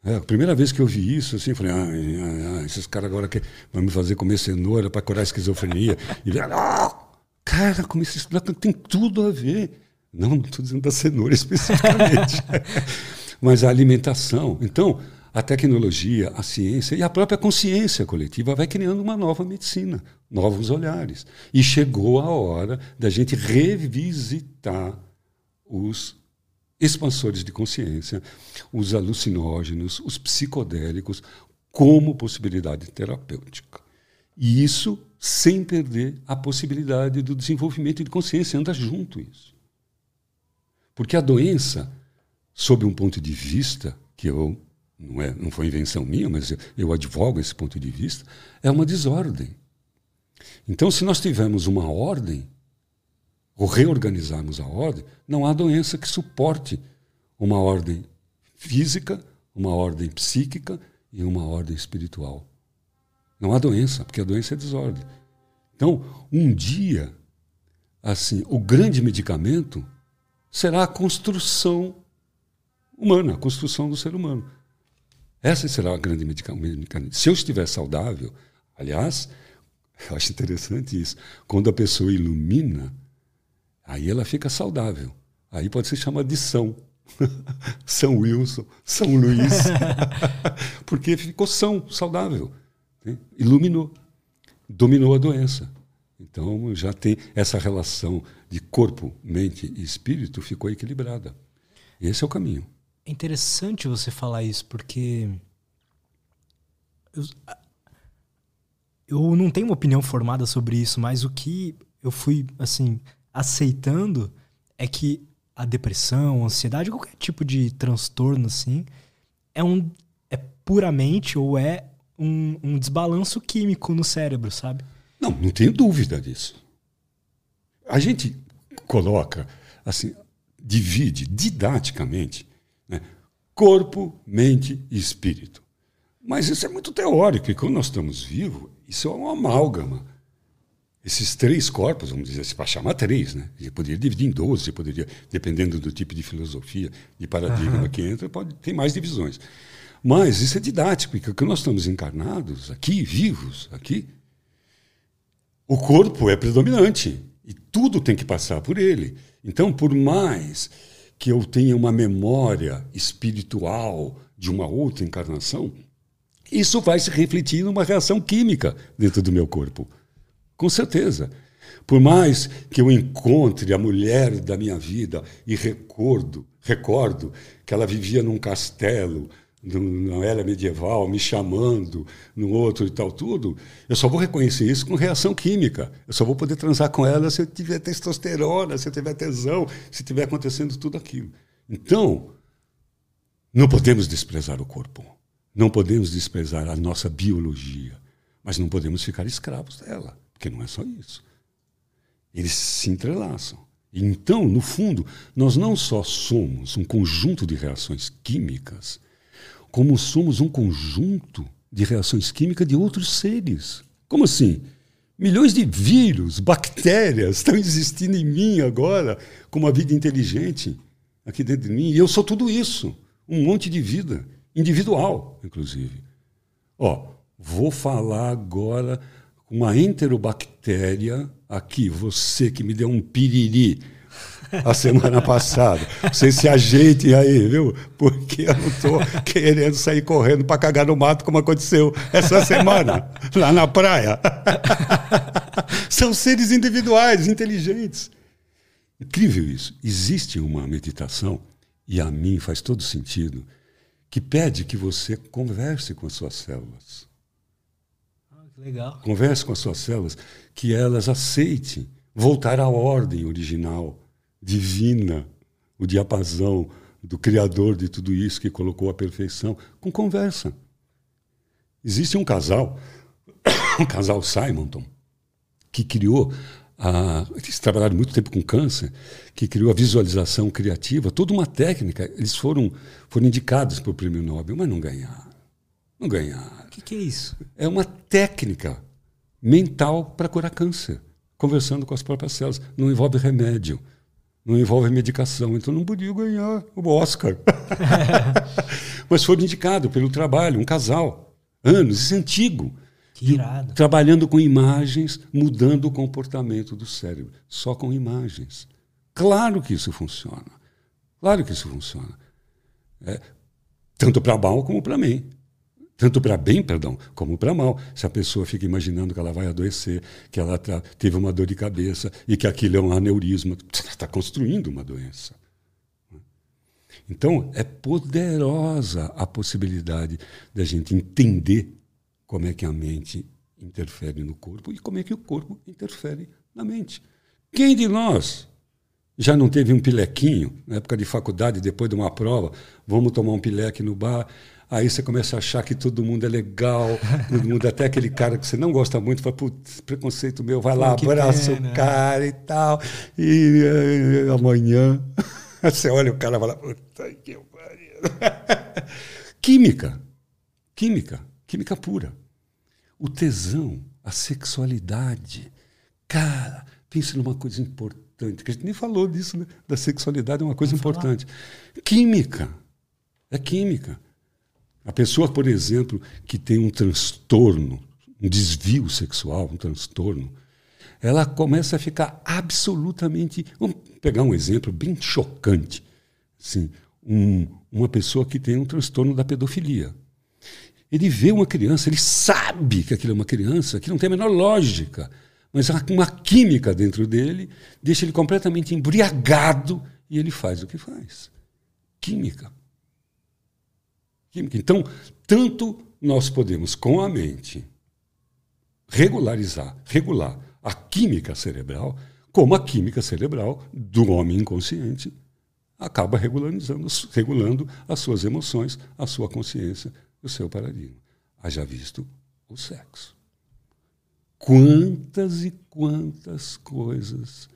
Speaker 2: É, a primeira vez que eu vi isso, assim, falei, ah, ah, ah esses caras agora vão me fazer comer cenoura para curar a esquizofrenia. <laughs> E, ah, cara, como isso tem tudo a ver. Não, não estou dizendo da cenoura <laughs> especificamente. <laughs> Mas a alimentação. Então, a tecnologia, a ciência e a própria consciência coletiva vai criando uma nova medicina, novos olhares. E chegou a hora da gente revisitar os expansores de consciência, os alucinógenos, os psicodélicos, como possibilidade terapêutica. E isso sem perder a possibilidade do desenvolvimento de consciência, anda junto isso. Porque a doença, sob um ponto de vista que eu não, é, não foi invenção minha, mas eu, advogo esse ponto de vista, é uma desordem. Então, se nós tivermos uma ordem, ou reorganizarmos a ordem, não há doença que suporte uma ordem física, uma ordem psíquica e uma ordem espiritual. Não há doença, porque a doença é desordem. Então, um dia, assim, o grande medicamento será a construção humana, a construção do ser humano. Essa será a grande medicamento. Se eu estiver saudável, aliás, <laughs> eu acho interessante isso. Quando a pessoa ilumina, aí ela fica saudável. Aí pode ser chamada de são. <laughs> São Wilson, São Luís, <laughs> porque ficou são, saudável, né? iluminou, dominou a doença. Então já tem essa relação de corpo, mente e espírito ficou equilibrada. Esse é o caminho.
Speaker 1: É interessante você falar isso porque eu, eu não tenho uma opinião formada sobre isso, mas o que eu fui assim aceitando é que a depressão, a ansiedade, qualquer tipo de transtorno assim, é um é puramente ou é um, um desbalanço químico no cérebro, sabe?
Speaker 2: Não, não tenho dúvida disso. A gente coloca assim, divide didaticamente né, corpo, mente e espírito. Mas isso é muito teórico, e quando nós estamos vivos, isso é uma amálgama. Esses três corpos, vamos dizer assim, para chamar três, né? Você poderia dividir em doze, poderia, dependendo do tipo de filosofia, de paradigma uhum. que entra, pode ter mais divisões. Mas isso é didático, porque quando nós estamos encarnados, aqui, vivos, aqui, o corpo é predominante e tudo tem que passar por ele. Então, por mais que eu tenha uma memória espiritual de uma outra encarnação, isso vai se refletir numa reação química dentro do meu corpo. Com certeza. Por mais que eu encontre a mulher da minha vida e recordo, recordo que ela vivia num castelo, na era medieval, me chamando, no outro e tal, tudo, eu só vou reconhecer isso com reação química. Eu só vou poder transar com ela se eu tiver testosterona, se eu tiver tesão, se tiver acontecendo tudo aquilo. Então, não podemos desprezar o corpo. Não podemos desprezar a nossa biologia, mas não podemos ficar escravos dela, porque não é só isso. Eles se entrelaçam. Então, no fundo, nós não só somos um conjunto de reações químicas, como somos um conjunto de reações químicas de outros seres. Como assim? Milhões de vírus, bactérias estão existindo em mim agora, com uma vida inteligente aqui dentro de mim. E eu sou tudo isso, um monte de vida individual, inclusive. Ó, vou falar agora com uma enterobactéria aqui, você que me deu um piriri <laughs> a semana passada. Vocês se ajeitem aí, viu? Porque eu não estou querendo sair correndo para cagar no mato como aconteceu essa semana, lá na praia. <laughs> São seres individuais, inteligentes. Incrível isso. Existe uma meditação, e a mim faz todo sentido, que pede que você converse com as suas células.
Speaker 1: Ah, legal.
Speaker 2: Converse com as suas células, que elas aceitem voltar à ordem original, divina, o diapasão do Criador de tudo isso que colocou a perfeição, com conversa. Existe um casal, <coughs> um casal Simonton, que criou a, eles trabalharam muito tempo com câncer, que criou a visualização criativa, toda uma técnica. Eles foram, foram indicados para o prêmio Nobel, mas não ganharam. Não ganharam.
Speaker 1: O que, que é isso?
Speaker 2: É uma técnica mental para curar câncer, conversando com as próprias células. Não envolve remédio, não envolve medicação, então não podia ganhar o Oscar. <laughs> mas foram indicados pelo trabalho, um casal, anos, isso é antigo.
Speaker 1: Irado.
Speaker 2: Trabalhando com imagens, mudando o comportamento do cérebro. Só com imagens. Claro que isso funciona. Claro que isso funciona. É, tanto para mal como para bem. Tanto para bem, perdão, como para mal. Se a pessoa fica imaginando que ela vai adoecer, que ela tá, teve uma dor de cabeça e que aquilo é um aneurisma, está <tsk> construindo uma doença. Então, é poderosa a possibilidade da gente entender como é que a mente interfere no corpo e como é que o corpo interfere na mente. Quem de nós já não teve um pilequinho na época de faculdade, depois de uma prova, vamos tomar um pileque no bar, aí você começa a achar que todo mundo é legal, <laughs> todo mundo, até aquele cara que você não gosta muito, fala, putz, preconceito meu, vai lá, abraça o cara e tal, e, e, e amanhã <laughs> você olha o cara e fala, puta que pariu. <laughs> Química, química, química pura. O tesão, a sexualidade. Cara, pense numa coisa importante, que a gente nem falou disso, né? Da sexualidade é uma coisa Vamos importante. Falar. Química. É química. A pessoa, por exemplo, que tem um transtorno, um desvio sexual, um transtorno, ela começa a ficar absolutamente. Vamos pegar um exemplo bem chocante. Assim, um, uma pessoa que tem um transtorno da pedofilia. Ele vê uma criança, ele sabe que aquilo é uma criança, que não tem a menor lógica, mas uma química dentro dele deixa ele completamente embriagado e ele faz o que faz. Química. Química. Então, tanto nós podemos, com a mente, regularizar, regular a química cerebral, como a química cerebral do homem inconsciente acaba regularizando, regulando as suas emoções, a sua consciência, o seu paradigma. Haja visto o sexo. Quantas e quantas coisas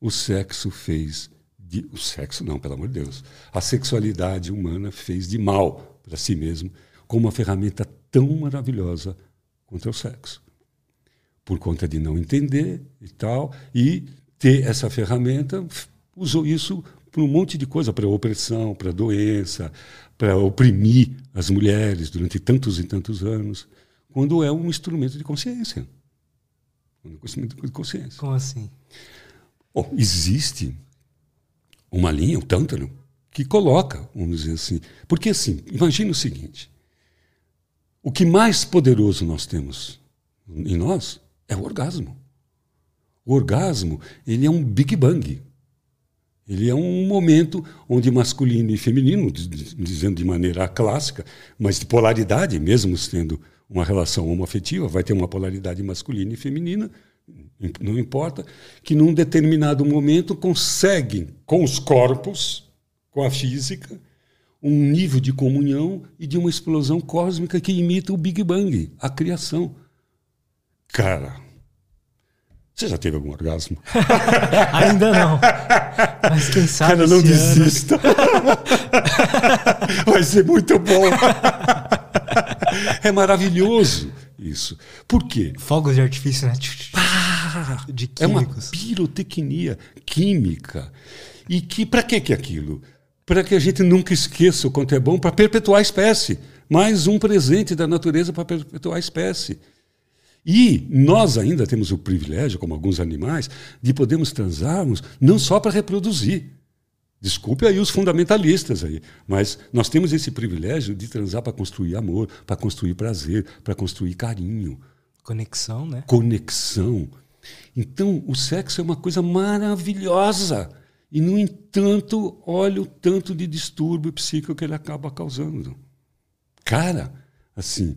Speaker 2: o sexo fez de, o sexo não, pelo amor de Deus. A sexualidade humana fez de mal para si mesmo com uma ferramenta tão maravilhosa quanto é o sexo. Por conta de não entender e tal, e ter essa ferramenta, usou isso para um monte de coisa, para opressão, para doença, para oprimir as mulheres durante tantos e tantos anos, quando é um instrumento de consciência. Um instrumento de consciência.
Speaker 1: Como assim?
Speaker 2: Bom, existe uma linha, o tântalo, que coloca, vamos dizer assim. Porque, assim, imagine o seguinte: o que mais poderoso nós temos em nós é o orgasmo. O orgasmo, ele é um Big Bang. Ele é um momento onde masculino e feminino, dizendo de maneira clássica, mas de polaridade, mesmo tendo uma relação homoafetiva, vai ter uma polaridade masculina e feminina, não importa, que num determinado momento conseguem, com os corpos, com a física, um nível de comunhão e de uma explosão cósmica que imita o Big Bang, a criação. Cara, você já teve algum orgasmo? <laughs>
Speaker 1: Ainda não. Mas quem sabe.
Speaker 2: Cara, não desista. <laughs> Vai ser muito bom. É maravilhoso isso. Por quê?
Speaker 1: Fogos de artifício, né?
Speaker 2: de químicos. É uma pirotecnia química. E que para que é aquilo? Para que a gente nunca esqueça o quanto é bom para perpetuar a espécie. Mais um presente da natureza para perpetuar a espécie. E nós ainda temos o privilégio, como alguns animais, de podermos transarmos não só para reproduzir. Desculpe aí os fundamentalistas aí, mas nós temos esse privilégio de transar para construir amor, para construir prazer, para construir carinho.
Speaker 1: Conexão, né?
Speaker 2: Conexão. Então, o sexo é uma coisa maravilhosa. E, no entanto, olha o tanto de distúrbio psíquico que ele acaba causando. Cara, assim,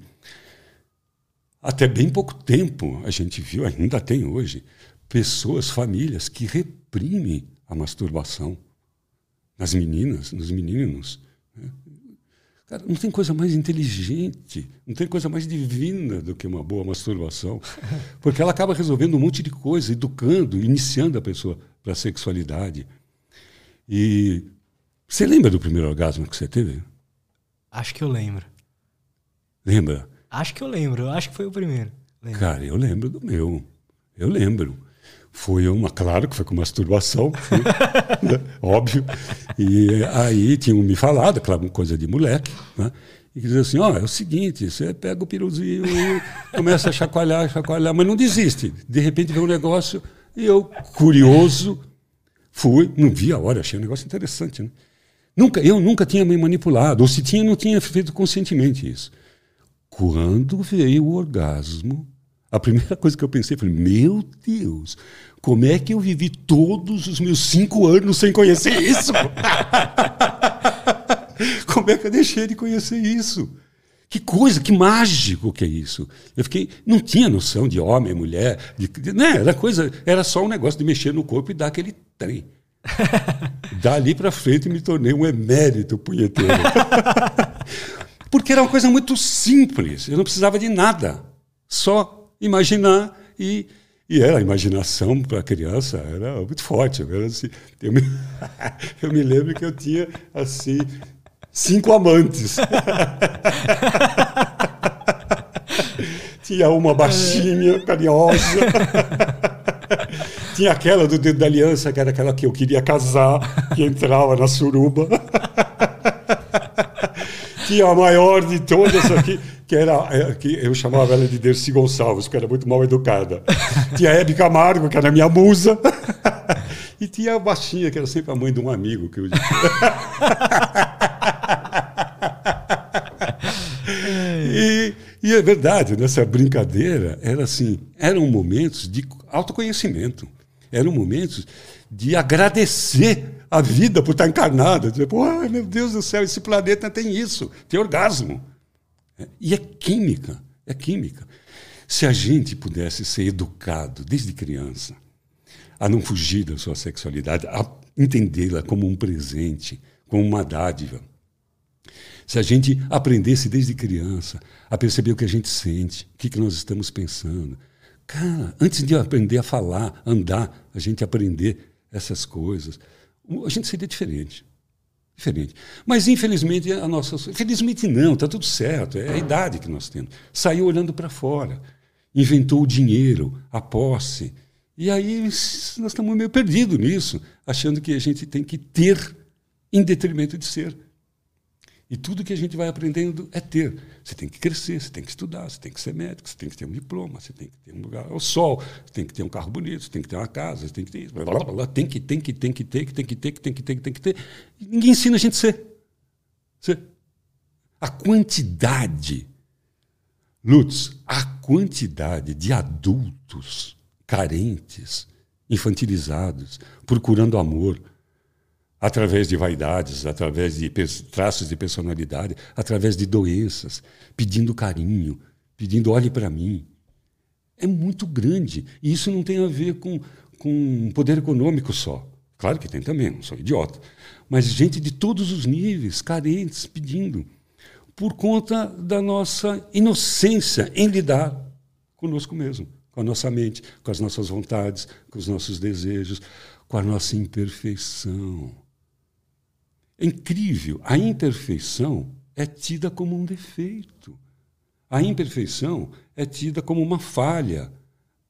Speaker 2: até bem pouco tempo a gente viu, ainda tem hoje, pessoas, famílias que reprimem a masturbação nas meninas, nos meninos. Né? Cara, não tem coisa mais inteligente, não tem coisa mais divina do que uma boa masturbação. <laughs> Porque ela acaba resolvendo um monte de coisa, educando, iniciando a pessoa para a sexualidade. E você lembra do primeiro orgasmo que você teve?
Speaker 1: Acho que eu lembro.
Speaker 2: Lembra?
Speaker 1: Acho que eu lembro, acho que foi o primeiro.
Speaker 2: Lembro. Cara, eu lembro do meu. Eu lembro. Foi uma, claro que foi com masturbação, né? <laughs> óbvio. E aí tinham me falado, claro, coisa de moleque, né? E diz assim, ó, oh, é o seguinte, você pega o piruzinho e começa a chacoalhar, chacoalhar, mas não desiste. De repente vem um negócio e eu, curioso, fui, não vi a hora, achei um negócio interessante, né? Nunca, eu nunca tinha me manipulado, ou se tinha, não tinha feito conscientemente isso. Quando veio o orgasmo, a primeira coisa que eu pensei foi: meu Deus, como é que eu vivi todos os meus cinco anos sem conhecer isso? <laughs> Como é que eu deixei de conhecer isso? Que coisa, que mágico que é isso. Eu fiquei, não tinha noção de homem, mulher, de, de, né, era coisa, era só um negócio de mexer no corpo e dar aquele trem. <laughs> Dali para frente me tornei um emérito punheteiro. <laughs> Porque era uma coisa muito simples, eu não precisava de nada. Só imaginar e e era a imaginação para a criança era muito forte. Eu, assim, eu, me, <laughs> eu me lembro que eu tinha assim cinco amantes. <laughs> tinha uma baixinha, carinhosa. <laughs> tinha aquela do dedo da aliança, que era aquela que eu queria casar, que entrava na suruba. Tinha a maior de todas aqui que era é, que eu chamava ela de Dercy Gonçalves, que era muito mal educada. Tinha a Hebe Camargo, que era minha musa. <laughs> E tinha a baixinha, que era sempre a mãe de um amigo que eu <laughs> e, e é verdade, nessa brincadeira, era assim, eram momentos de autoconhecimento, eram momentos de agradecer a vida por estar encarnado. Dizer, Pô, meu Deus do céu, esse planeta tem isso, tem orgasmo. E é química, é química. Se a gente pudesse ser educado desde criança a não fugir da sua sexualidade, a entendê-la como um presente, como uma dádiva. Se a gente aprendesse desde criança a perceber o que a gente sente, o que, que nós estamos pensando. Cara, antes de aprender a falar, andar, a gente aprender essas coisas, a gente seria diferente. Diferente. Mas, infelizmente, a nossa. Infelizmente, não, está tudo certo, é a idade que nós temos. Saiu olhando para fora, inventou o dinheiro, a posse. E aí nós estamos meio perdidos nisso, achando que a gente tem que ter em detrimento de ser. E tudo que a gente vai aprendendo é ter. Você tem que crescer, você tem que estudar, você tem que ser médico, você tem que ter um diploma, você tem que ter um lugar ao sol, você tem que ter um carro bonito, você tem que ter uma casa, você tem que ter isso, blá, blá, blá, tem que, tem que, tem que ter, que tem que ter, que tem que ter, que tem que ter. E ninguém ensina a gente a ser. ser. A quantidade, Lutz, a quantidade de adultos carentes, infantilizados, procurando amor, através de vaidades, através de traços de personalidade, através de doenças, pedindo carinho, pedindo olhe para mim. É muito grande. E isso não tem a ver com, com poder econômico só. Claro que tem também, não sou idiota. Mas gente de todos os níveis, carentes, pedindo. Por conta da nossa inocência em lidar conosco mesmo, com a nossa mente, com as nossas vontades, com os nossos desejos, com a nossa imperfeição. É incrível. A imperfeição é tida como um defeito. A imperfeição é tida como uma falha.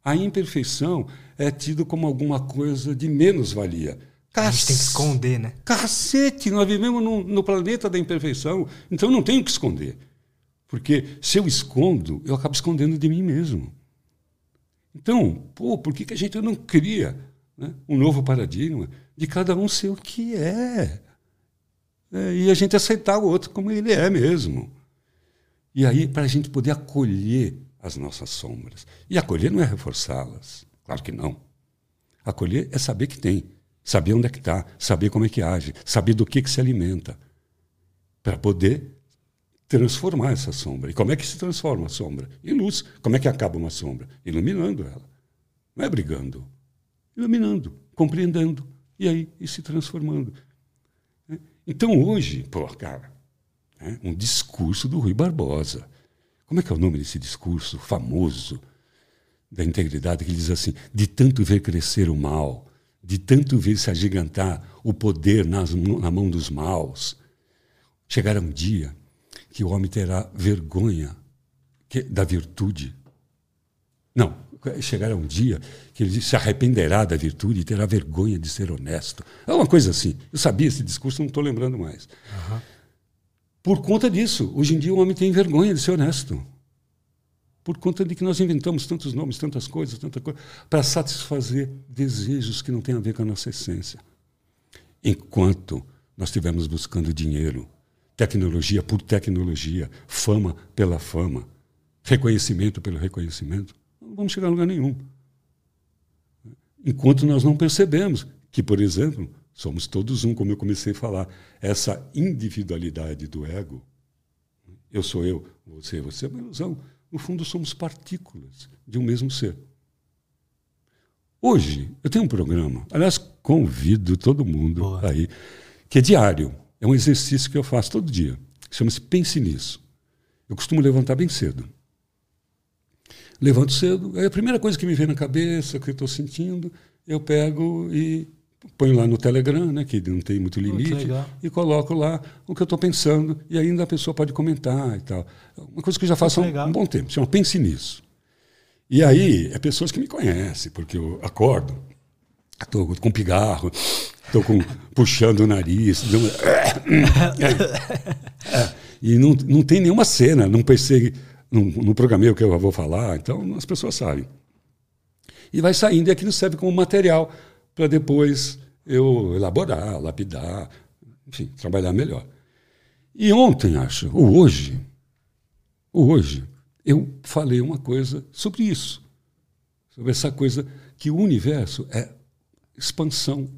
Speaker 2: A imperfeição é tida como alguma coisa de menos-valia.
Speaker 1: A gente tem que esconder, né?
Speaker 2: Cacete, nós vivemos no, no planeta da imperfeição, então não tenho que esconder. Porque se eu escondo, eu acabo escondendo de mim mesmo. Então, pô, por que, que a gente não cria né, um novo paradigma de cada um ser o que é? É, e a gente aceitar o outro como ele é mesmo. E aí, para a gente poder acolher as nossas sombras. E acolher não é reforçá-las, claro que não. Acolher é saber que tem, saber onde é que está, saber como é que age, saber do que, que se alimenta, para poder transformar essa sombra. E como é que se transforma a sombra? Em luz. Como é que acaba uma sombra? Iluminando ela. Não é brigando. Iluminando, compreendendo. E aí, e se transformando. Então hoje, pô, cara, né, um discurso do Rui Barbosa. Como é que é o nome desse discurso famoso da integridade que diz assim: de tanto ver crescer o mal, de tanto ver se agigantar o poder nas, na mão dos maus, chegará um dia que o homem terá vergonha da virtude. Não, chegará um dia que ele se arrependerá da virtude e terá vergonha de ser honesto. É uma coisa assim. Eu sabia esse discurso, não estou lembrando mais. Uhum. Por conta disso, hoje em dia o homem tem vergonha de ser honesto. Por conta de que nós inventamos tantos nomes, tantas coisas, tanta coisa, para satisfazer desejos que não têm a ver com a nossa essência. Enquanto nós estivermos buscando dinheiro, tecnologia por tecnologia, fama pela fama, reconhecimento pelo reconhecimento, vamos chegar a lugar nenhum. Enquanto nós não percebemos que, por exemplo, somos todos um, como eu comecei a falar, essa individualidade do ego, eu sou eu, você, você é uma ilusão. No fundo, somos partículas de um mesmo ser. Hoje, eu tenho um programa, aliás, convido todo mundo Boa. aí, que é diário. É um exercício que eu faço todo dia. Chama-se Pense Nisso. Eu costumo levantar bem cedo levanto cedo, aí a primeira coisa que me vem na cabeça, que eu estou sentindo, eu pego e ponho lá no Telegram, né, que não tem muito limite, e coloco lá o que eu estou pensando, e ainda a pessoa pode comentar e tal. Uma coisa que eu já faço há um, um bom tempo, chama Pense Nisso. E aí, é pessoas que me conhecem, porque eu acordo, estou com pigarro, estou puxando o nariz, é, <laughs> é, e não, não tem nenhuma cena, não persegue no, no programei o que eu vou falar, então as pessoas sabem. E vai saindo, e aquilo serve como material para depois eu elaborar, lapidar, enfim, trabalhar melhor. E ontem, acho, ou hoje, ou hoje, eu falei uma coisa sobre isso, sobre essa coisa que o universo é expansão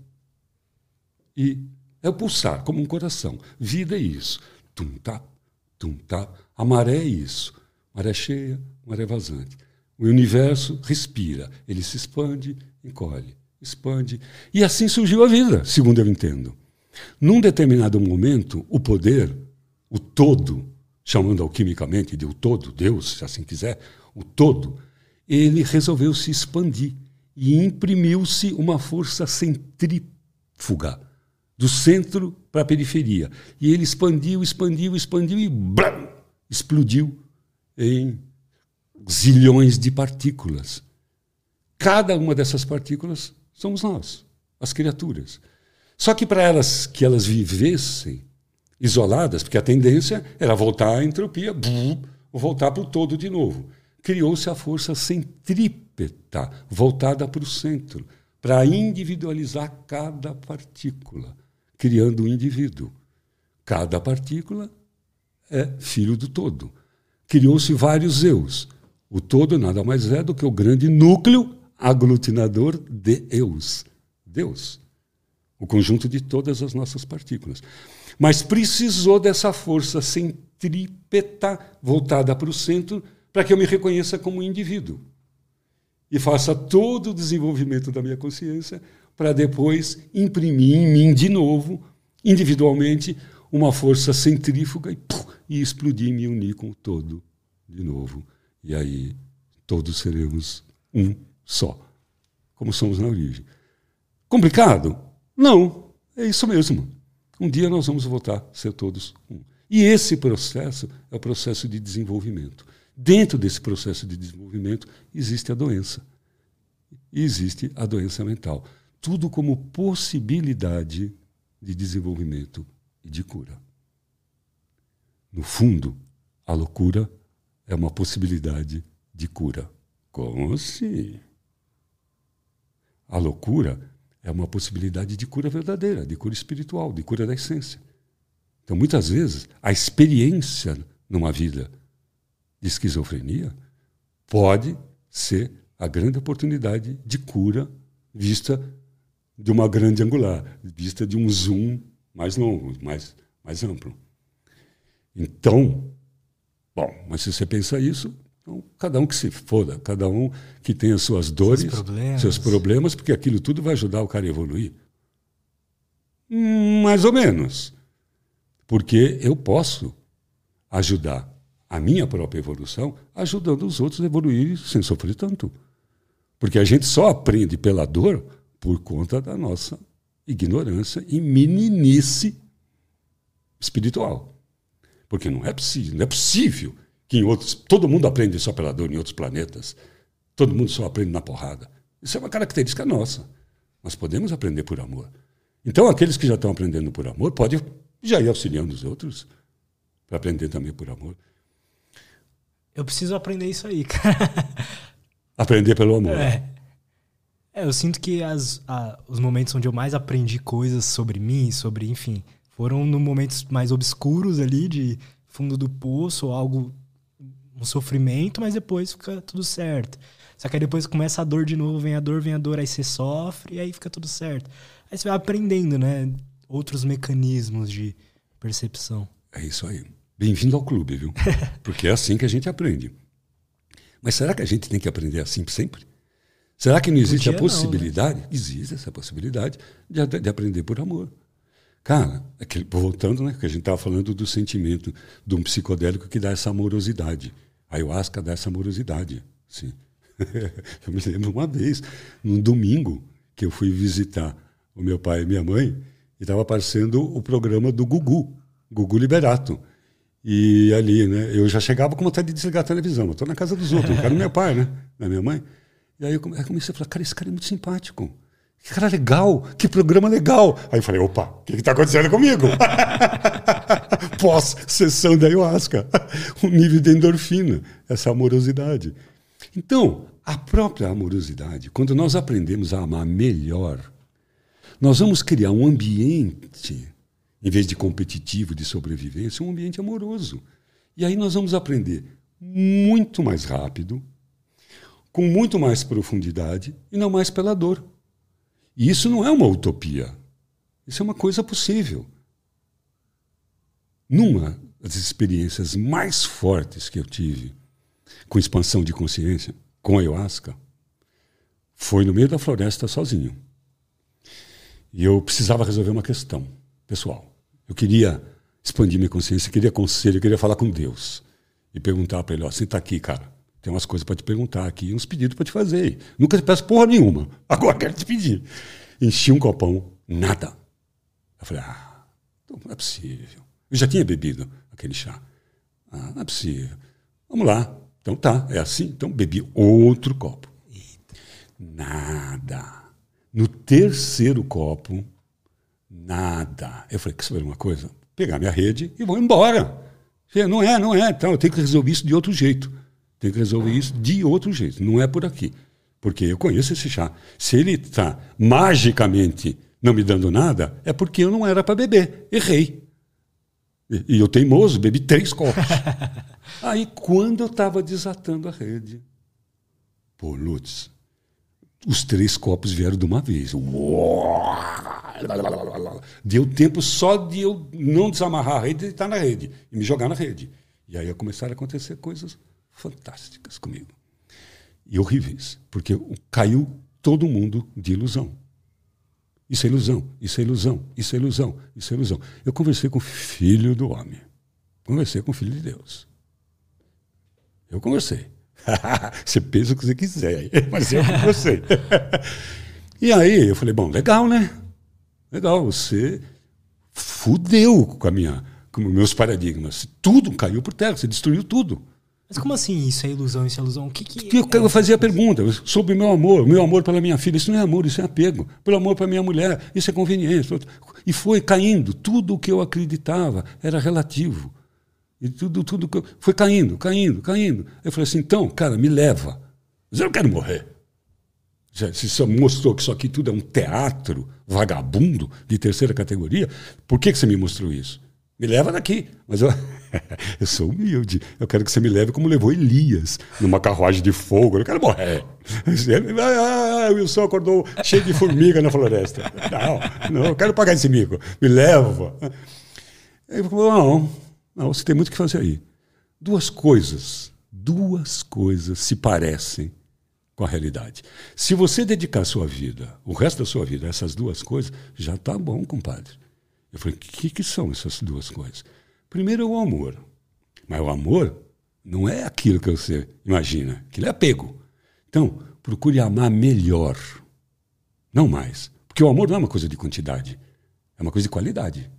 Speaker 2: e é o pulsar, como um coração. Vida é isso. Tum, tá, tum, tá. A maré é isso. Maré cheia, maré vazante. O universo respira, ele se expande, encolhe, expande. E assim surgiu a vida, segundo eu entendo. Num determinado momento, o poder, o todo, chamando alquimicamente de o todo, Deus, se assim quiser, o todo, ele resolveu se expandir e imprimiu-se uma força centrífuga do centro para a periferia. E ele expandiu, expandiu, expandiu e blam, explodiu em zilhões de partículas. Cada uma dessas partículas somos nós, as criaturas. Só que para elas que elas vivessem isoladas, porque a tendência era voltar à entropia, voltar para o todo de novo. Criou-se a força centrípeta, voltada para o centro, para individualizar cada partícula, criando um indivíduo. Cada partícula é filho do todo. Criou-se vários eus. O todo nada mais é do que o grande núcleo aglutinador de eus. Deus. O conjunto de todas as nossas partículas. Mas precisou dessa força centrípeta voltada para o centro para que eu me reconheça como indivíduo e faça todo o desenvolvimento da minha consciência para depois imprimir em mim de novo, individualmente, uma força centrífuga e, e explodir e me unir com o todo de novo. E aí todos seremos um só, como somos na origem. Complicado? Não, é isso mesmo. Um dia nós vamos voltar a ser todos um. E esse processo é o processo de desenvolvimento. Dentro desse processo de desenvolvimento existe a doença. E existe a doença mental. Tudo como possibilidade de desenvolvimento e de cura. No fundo, a loucura é uma possibilidade de cura. Como assim? A loucura é uma possibilidade de cura verdadeira, de cura espiritual, de cura da essência. Então, muitas vezes, a experiência numa vida de esquizofrenia pode ser a grande oportunidade de cura vista de uma grande angular, vista de um zoom mais longo, mais, mais amplo. Então, bom, mas se você pensa isso, então, cada um que se foda, cada um que tenha suas dores, seus problemas. seus problemas, porque aquilo tudo vai ajudar o cara a evoluir. Mais ou menos. Porque eu posso ajudar a minha própria evolução ajudando os outros a evoluir sem sofrer tanto. Porque a gente só aprende pela dor por conta da nossa ignorância e meninice espiritual. Porque não é possível, não é possível que em outros. Todo mundo aprende só pela dor em outros planetas. Todo mundo só aprende na porrada. Isso é uma característica nossa. Nós podemos aprender por amor. Então, aqueles que já estão aprendendo por amor, podem já ir auxiliando os outros para aprender também por amor.
Speaker 1: Eu preciso aprender isso aí, <laughs> cara.
Speaker 2: Aprender pelo amor.
Speaker 1: É. é eu sinto que as, a, os momentos onde eu mais aprendi coisas sobre mim, sobre, enfim, foram no momentos mais obscuros ali, de fundo do poço, algo um sofrimento, mas depois fica tudo certo. Só que aí depois começa a dor de novo, vem a dor, vem a dor, aí você sofre e aí fica tudo certo. Aí você vai aprendendo, né? Outros mecanismos de percepção.
Speaker 2: É isso aí. Bem-vindo ao clube, viu? <laughs> Porque é assim que a gente aprende. Mas será que a gente tem que aprender assim sempre? Será que não existe a possibilidade? Não, né? Existe essa possibilidade de, de, aprender por amor. Cara, aquele, voltando, né, que a gente estava falando do sentimento de um psicodélico que dá essa amorosidade. A ayahuasca dá essa amorosidade. Sim. <laughs> eu me lembro uma vez, num domingo, que eu fui visitar o meu pai e minha mãe, e estava aparecendo o programa do Gugu, Gugu Liberato. E ali, né, eu já chegava com vontade de desligar a televisão. Estou na casa dos outros, eu quero meu pai, né, da minha mãe. E aí eu comecei a falar, cara, esse cara é muito simpático. Que cara legal, que programa legal. Aí eu falei, opa, o que está acontecendo comigo? <laughs> Pós-sessão da ayahuasca. O <laughs> nível de endorfina, essa amorosidade. Então, a própria amorosidade, quando nós aprendemos a amar melhor, Nós vamos criar um ambiente, em vez de competitivo, de sobrevivência, um ambiente amoroso. E aí nós vamos aprender muito mais rápido, com muito mais profundidade e não mais pela dor. E isso não é uma utopia. Isso é uma coisa possível. Numa das experiências mais fortes que eu tive com expansão de consciência, com ayahuasca, foi no meio da floresta sozinho. E eu precisava resolver uma questão pessoal. Eu queria expandir minha consciência, queria conselho, queria falar com Deus. E perguntar para ele: ó, senta aqui, cara. Tem umas coisas para te perguntar aqui, uns pedidos para te fazer. Nunca te peço porra nenhuma. <laughs> Agora quero te pedir. Enchi um copão, nada. Eu falei: ah, não é possível. Eu já tinha bebido aquele chá. Ah, não é possível. Vamos lá. Então tá, é assim. Então bebi outro copo. Nada. No terceiro copo, nada. Eu falei, quer saber uma coisa? Pegar minha rede e vou embora. Não é, não é. Então eu tenho que resolver isso de outro jeito. Tenho que resolver isso de outro jeito. Não é por aqui. Porque eu conheço esse chá. Se ele está magicamente não me dando nada, é porque eu não era para beber. Errei. E, e eu teimoso, bebi três copos. <laughs> Aí, quando eu estava desatando a rede, pô, Lutz, os três copos vieram de uma vez. Deu tempo só de eu não desamarrar a rede e estar na rede, e me jogar na rede. E aí começaram a acontecer coisas fantásticas comigo. E horríveis, porque caiu todo mundo de ilusão. Isso é ilusão, isso é ilusão, isso é ilusão, isso é ilusão. Eu conversei com o filho do homem. Conversei com o filho de Deus. Eu conversei. <laughs> você pensa o que você quiser, <laughs> mas eu conversei. <laughs> e aí eu falei, bom, legal, né? Legal, você fudeu com a minha, com meus paradigmas. Tudo caiu por terra, você destruiu tudo.
Speaker 1: Mas como assim isso é ilusão, isso é ilusão? O que que...
Speaker 2: Eu, eu fazia a pergunta sobre o meu amor, meu amor pela minha filha. Isso não é amor, isso é apego. Pelo amor para minha mulher, isso é conveniência. E foi caindo. Tudo o que eu acreditava era relativo. E tudo, tudo que eu... foi caindo, caindo, caindo. Eu falei assim, então, cara, me leva. Mas eu não quero morrer. Se você mostrou que isso aqui tudo é um teatro vagabundo de terceira categoria, por que, que você me mostrou isso? Me leva daqui. Mas eu, <laughs> eu sou humilde. Eu quero que você me leve como levou Elias, numa carruagem de fogo. Eu quero morrer. Ah, o Wilson acordou cheio de formiga na floresta. Não, não, eu quero pagar esse mico. Me leva. Ele falou, não, não, você tem muito o que fazer aí. Duas coisas, duas coisas se parecem com a realidade. Se você dedicar sua vida, o resto da sua vida, a essas duas coisas, já está bom, compadre. Eu falei, o que, que são essas duas coisas? Primeiro é o amor. Mas o amor não é aquilo que você imagina, aquilo é apego. Então, procure amar melhor, não mais. Porque o amor não é uma coisa de quantidade, é uma coisa de qualidade.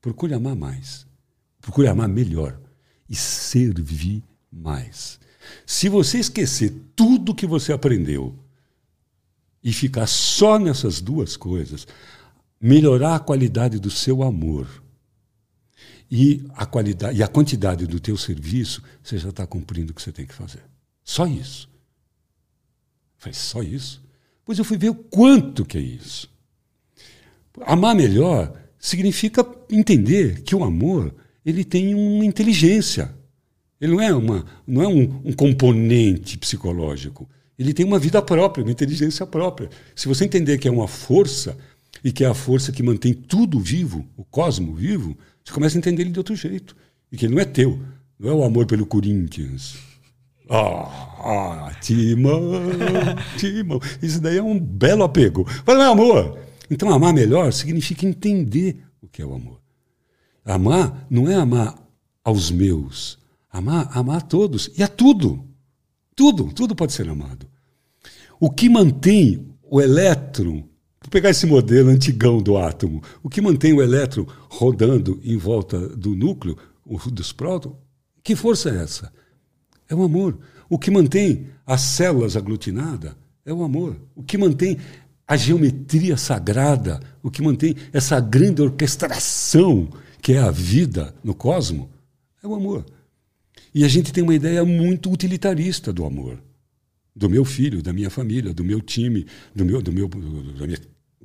Speaker 2: Procure amar mais. Procure amar melhor e servir mais. Se você esquecer tudo que você aprendeu e ficar só nessas duas coisas, melhorar a qualidade do seu amor e a qualidade e a quantidade do teu serviço, você já está cumprindo o que você tem que fazer. Só isso. Faz só isso? Pois eu fui ver o quanto que é isso. Amar melhor significa entender que o amor ele tem uma inteligência. Ele não é, uma, não é um, um componente psicológico. Ele tem uma vida própria, uma inteligência própria. Se você entender que é uma força, e que é a força que mantém tudo vivo, o cosmo vivo, você começa a entender ele de outro jeito. E que ele não é teu. Não é o amor pelo Corinthians. Ah, ah Timão, <laughs> Timão. Isso daí é um belo apego. Fala, meu amor. Então, amar melhor significa entender o que é o amor. Amar não é amar aos meus. Amar, amar a todos e a tudo. Tudo, tudo pode ser amado. O que mantém o elétron Vou pegar esse modelo antigão do átomo. O que mantém o elétron rodando em volta do núcleo, dos prótons, que força é essa? É o amor. O que mantém as células aglutinadas é o amor. O que mantém a geometria sagrada, o que mantém essa grande orquestração que é a vida no cosmos, é o amor. E a gente tem uma ideia muito utilitarista do amor. Do meu filho, da minha família, do meu time, do meu, do meu, da minha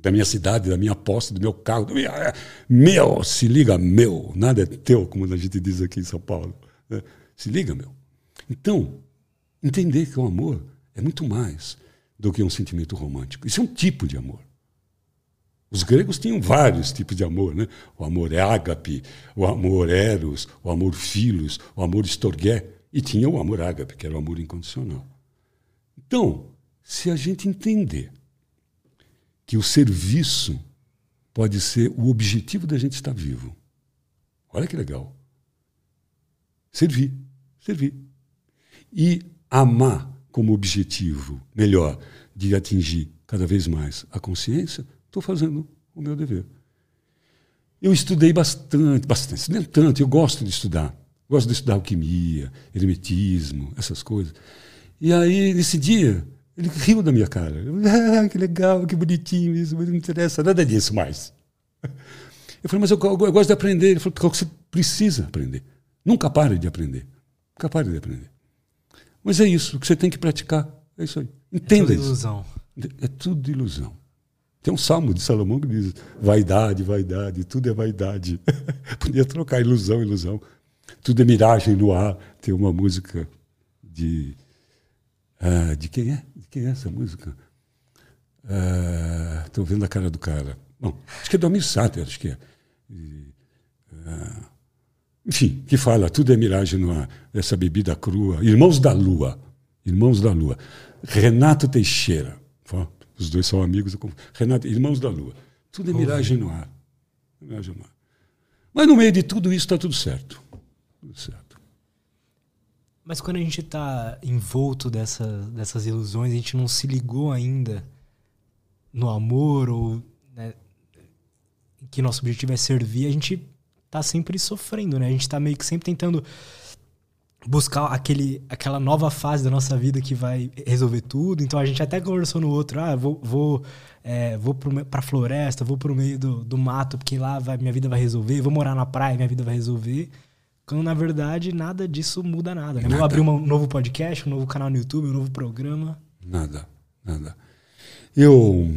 Speaker 2: da minha cidade, da minha posse, do meu carro. Do meu, é, meu, se liga, meu. Nada é teu, como a gente diz aqui em São Paulo. Né? Se liga, meu. Então, entender que o amor é muito mais do que um sentimento romântico. Isso é um tipo de amor. Os gregos tinham vários tipos de amor, né? O amor ágape, o amor eros, o amor filos, o amor estorgué, e tinha o amor ágape, que era o amor incondicional. Então, se a gente entender que o serviço pode ser o objetivo da gente estar vivo. Olha que legal. Servir, servir. E amar como objetivo, melhor, de atingir cada vez mais a consciência, estou fazendo o meu dever. Eu estudei bastante, bastante, nem tanto, eu gosto de estudar. Gosto de estudar alquimia, hermetismo, essas coisas. E aí, nesse dia, ele riu da minha cara. <laughs> Ah, que legal, que bonitinho isso, mas não interessa nada disso mais. Eu falei, mas eu, eu, eu gosto de aprender. Ele falou, porque você precisa aprender. Nunca pare de aprender. Nunca pare de aprender. Mas é isso, que você tem que praticar. É isso aí. Entenda é tudo
Speaker 1: isso. ilusão.
Speaker 2: É tudo ilusão. Tem um salmo de Salomão que diz: vaidade, vaidade, tudo é vaidade. <laughs> Podia trocar ilusão, ilusão. Tudo é miragem no ar. Tem uma música de. Uh, de quem é? Quem é essa música? Estou uh, vendo a cara do cara. Bom, acho que é do Amir Sater, acho que é. E, uh, enfim, que fala, tudo é miragem no ar, essa bebida crua. Irmãos da Lua. Irmãos da Lua. Renato Teixeira. Os dois são amigos. Renato, Irmãos da Lua. Tudo é miragem no ar. Miragem no ar. Mas no meio de tudo isso está tudo certo. Tudo certo.
Speaker 1: Mas quando a gente está envolto dessa, dessas ilusões, a gente não se ligou ainda no amor ou né, que nosso objetivo é servir, a gente tá sempre sofrendo, né? A gente tá meio que sempre tentando buscar aquele, aquela nova fase da nossa vida que vai resolver tudo. Então a gente até conversou no outro, ah, vou, vou, é, vou pro, pra floresta, vou pro meio do, do mato, porque lá vai, minha vida vai resolver, vou morar na praia, minha vida vai resolver. Quando na verdade nada disso muda nada. Né? Nada. Vou abrir um novo podcast, um novo canal no YouTube, um novo programa.
Speaker 2: Nada, nada. Eu,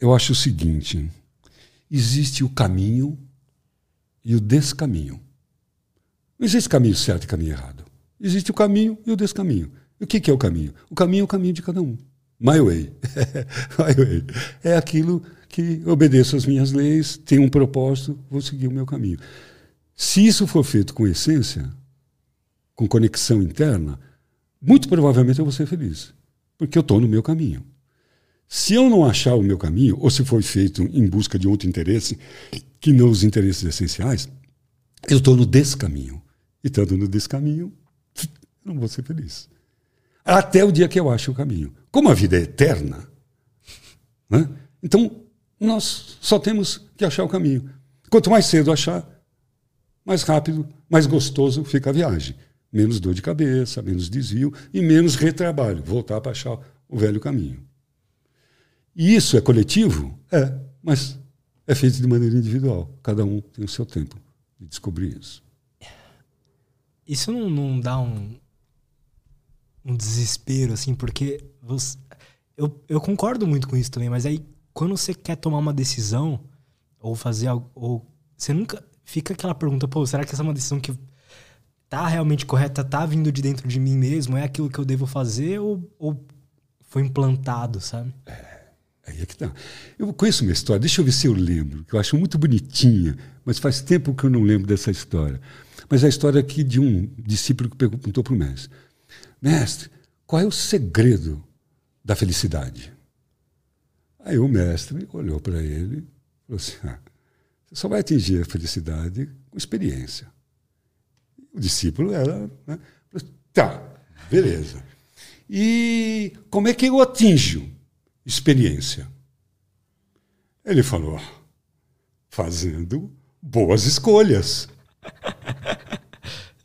Speaker 2: eu acho o seguinte: existe o caminho e o descaminho. Não existe caminho certo e caminho errado. Existe o caminho e o descaminho. E o que, que é o caminho? O caminho é o caminho de cada um. My way. <laughs> My way. É aquilo que obedeço às minhas leis, tenho um propósito, vou seguir o meu caminho. Se isso for feito com essência, com conexão interna, muito provavelmente eu vou ser feliz, porque eu estou no meu caminho. Se eu não achar o meu caminho, ou se for feito em busca de outro interesse, que não os interesses essenciais, eu estou no descaminho. E estando no descaminho, <tsk> não vou ser feliz. Até o dia que eu acho o caminho. Como a vida é eterna, né? então nós só temos que achar o caminho. Quanto mais cedo achar, mais rápido, mais gostoso fica a viagem. Menos dor de cabeça, menos desvio e menos retrabalho. Voltar para achar o velho caminho. E isso é coletivo? É, mas é feito de maneira individual. Cada um tem o seu tempo de descobrir isso.
Speaker 1: Isso não, não dá um, um desespero, assim, porque você, eu, eu concordo muito com isso também, mas aí quando você quer tomar uma decisão ou fazer algo, ou você nunca fica aquela pergunta, pô, será que essa é uma decisão que tá realmente correta, tá vindo de dentro de mim mesmo? É aquilo que eu devo fazer ou, ou foi implantado, sabe?
Speaker 2: É, aí é que tá. Eu conheço uma história, deixa eu ver se eu lembro, que eu acho muito bonitinha, mas faz tempo que eu não lembro dessa história. Mas é a história aqui de um discípulo que perguntou para o mestre: Mestre, qual é o segredo da felicidade? Aí o mestre olhou para ele e falou assim: ah, você só vai atingir a felicidade com experiência. O discípulo era. Né? Tá, beleza. E como é que eu atinjo experiência? Ele falou: fazendo boas escolhas. <laughs>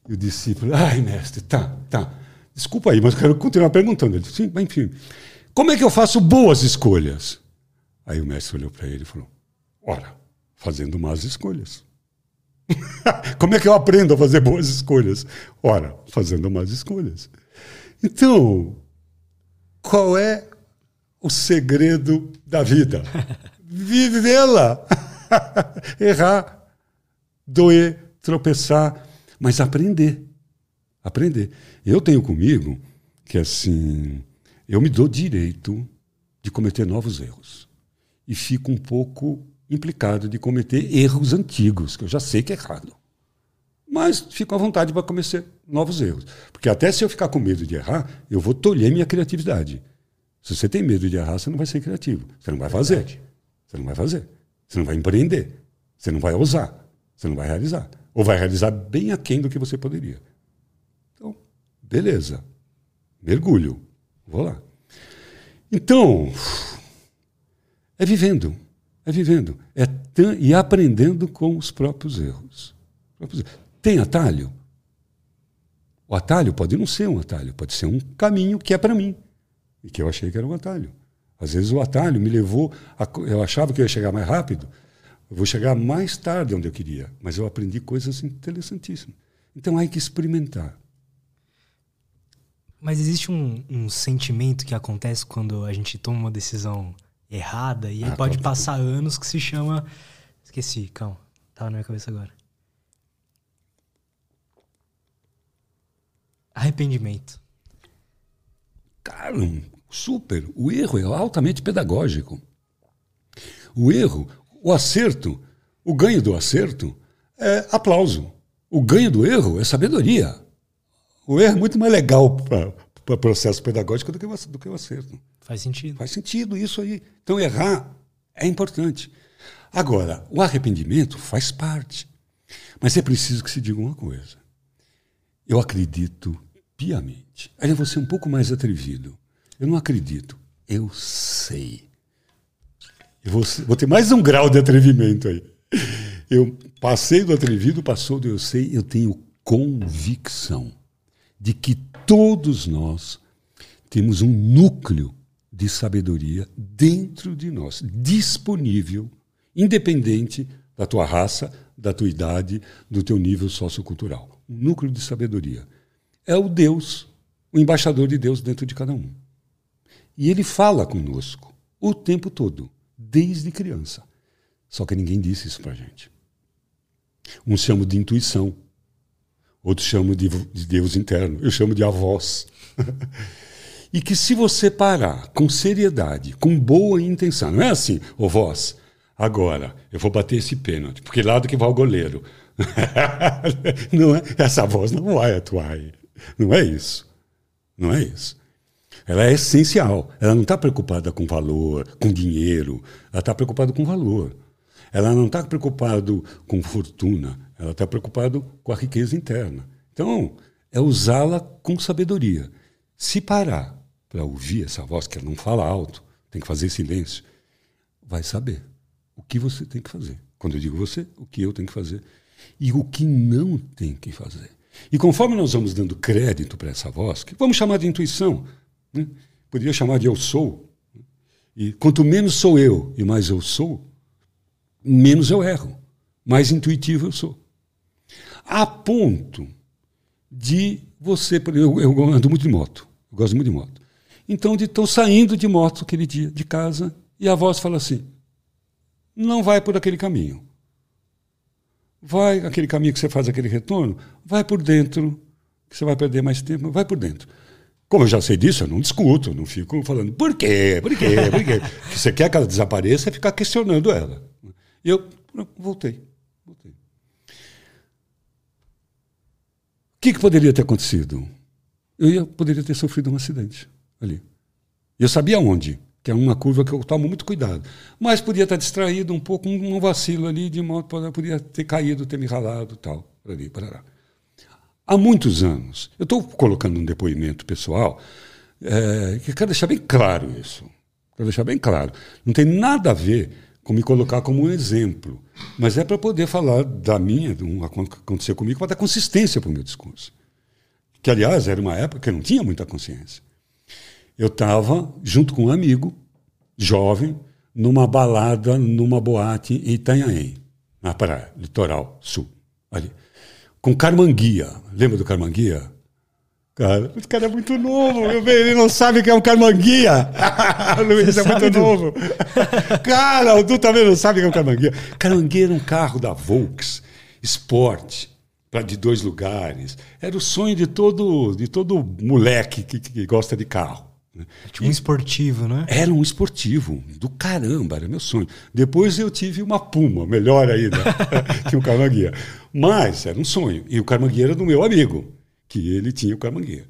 Speaker 2: E o discípulo, ai, mestre, tá, tá. Desculpa aí, mas quero continuar perguntando. Ele disse, sim, enfim. Como é que eu faço boas escolhas? Aí o mestre olhou para ele e falou: Ora, fazendo más escolhas. <laughs> Como é que eu aprendo a fazer boas escolhas? Ora, fazendo más escolhas. Então, qual é o segredo da vida? <laughs> vivê-la. <laughs> Errar, doer, tropeçar, mas aprender. Aprender. Eu tenho comigo que assim, eu me dou direito de cometer novos erros. E fico um pouco implicado de cometer erros antigos, que eu já sei que é errado. Mas fico à vontade para cometer novos erros. Porque até se eu ficar com medo de errar, eu vou tolher minha criatividade. Se você tem medo de errar, você não vai ser criativo. Você não vai fazer. Você não vai fazer. Você não vai empreender. Você não vai ousar. Você não vai realizar. Ou vai realizar bem aquém do que você poderia. Então, beleza. Mergulho. Vou lá. Então, é vivendo. É vivendo. É e aprendendo com os próprios erros. Tem atalho? O atalho pode não ser um atalho, pode ser um caminho que é para mim e que eu achei que era um atalho. Às vezes o atalho me levou, a, eu achava que eu ia chegar mais rápido, eu vou chegar mais tarde onde eu queria, mas eu aprendi coisas interessantíssimas. Então há que experimentar.
Speaker 1: Mas existe um, um, sentimento que acontece quando a gente toma uma decisão errada e ah, pode passar anos que se chama. Esqueci, calma. Tá na minha cabeça agora. Arrependimento.
Speaker 2: Cara, super. O erro é altamente pedagógico. O erro, o acerto, o ganho do acerto é aplauso. O ganho do erro é sabedoria. O erro é muito mais legal para o processo pedagógico do que, o, do que o acerto.
Speaker 1: Faz sentido.
Speaker 2: Faz sentido isso aí. Então, errar é importante. Agora, o arrependimento faz parte. Mas é preciso que se diga uma coisa. Eu acredito piamente. Aí eu vou ser um pouco mais atrevido. Eu não acredito. Eu sei. Eu vou, vou ter mais um grau de atrevimento aí. Eu passei do atrevido, passou do eu sei, eu tenho convicção de que todos nós temos um núcleo de sabedoria dentro de nós, disponível, independente da tua raça, da tua idade, do teu nível sociocultural. Um núcleo de sabedoria. É o Deus, o embaixador de Deus dentro de cada um. E ele fala conosco o tempo todo, desde criança. Só que ninguém disse isso para gente. Uns chamam de intuição, Outros chamam de, de Deus interno. Eu chamo de avós. <laughs> e que se você parar com seriedade, com boa intenção, não é assim, ô voz, agora eu vou bater esse pênalti, porque lado que vai o goleiro. <laughs> não é, essa voz não vai atuar aí. Não é isso. Não é isso. Ela é essencial. Ela não está preocupada com valor, com dinheiro. Ela está preocupada com valor. Ela não está preocupada com fortuna. Ela está preocupada com a riqueza interna. Então, é usá-la com sabedoria. Se parar para ouvir essa voz, que ela não fala alto, tem que fazer silêncio, vai saber o que você tem que fazer. Quando eu digo você, o que eu tenho que fazer e o que não tem que fazer. E conforme nós vamos dando crédito para essa voz, que vamos chamar de intuição, né? poderia chamar de eu sou, e quanto menos sou eu e mais eu sou, menos eu erro, mais intuitivo eu sou a ponto de você. Eu, eu ando muito de moto, eu gosto muito de moto. Então, estou saindo de moto aquele dia de casa e a voz fala assim: não vai por aquele caminho. Vai aquele caminho que você faz aquele retorno, vai por dentro, que você vai perder mais tempo, vai por dentro. Como eu já sei disso, eu não discuto, não fico falando por quê, por quê, por quê. <laughs> você quer que ela desapareça é ficar questionando ela. E eu voltei. voltei. que, que poderia ter acontecido? Eu ia, poderia ter sofrido um acidente ali. Eu sabia onde, que é uma curva que eu tomo muito cuidado. Mas podia estar distraído um pouco, um, vacilo ali, de modo podia ter caído, ter me ralado tal. Ali, parará. Há muitos anos, eu estou colocando um depoimento pessoal, é, que eu quero deixar bem claro isso. Quero deixar bem claro. Não tem nada a ver com me colocar como um exemplo. Mas é para poder falar da minha, do que aconteceu comigo, para dar consistência para o meu discurso. Que, aliás, era uma época que eu não tinha muita consciência. Eu estava junto com um amigo, jovem, numa balada, numa boate em Itanhaém, na praia, litoral sul, ali. Com Carmanguia. Lembra do Carmanguia? Cara, esse cara é muito novo, meu bem, ele não sabe que é um carmanguia. <laughs> Luiz é muito novo. <laughs> cara, o Du também não sabe que é um carmanguia. Carmanguia era um carro da Volks, Sport, de dois lugares. Era o sonho de todo, de todo moleque que, que gosta de carro.
Speaker 1: Né? Tipo um esportivo, né?
Speaker 2: Era um esportivo, do caramba, era meu sonho. Depois eu tive uma Puma, melhor ainda <laughs> que o Carmanguia. Mas era um sonho. E o Carmanguia era do meu amigo, que ele tinha o Carmanguia.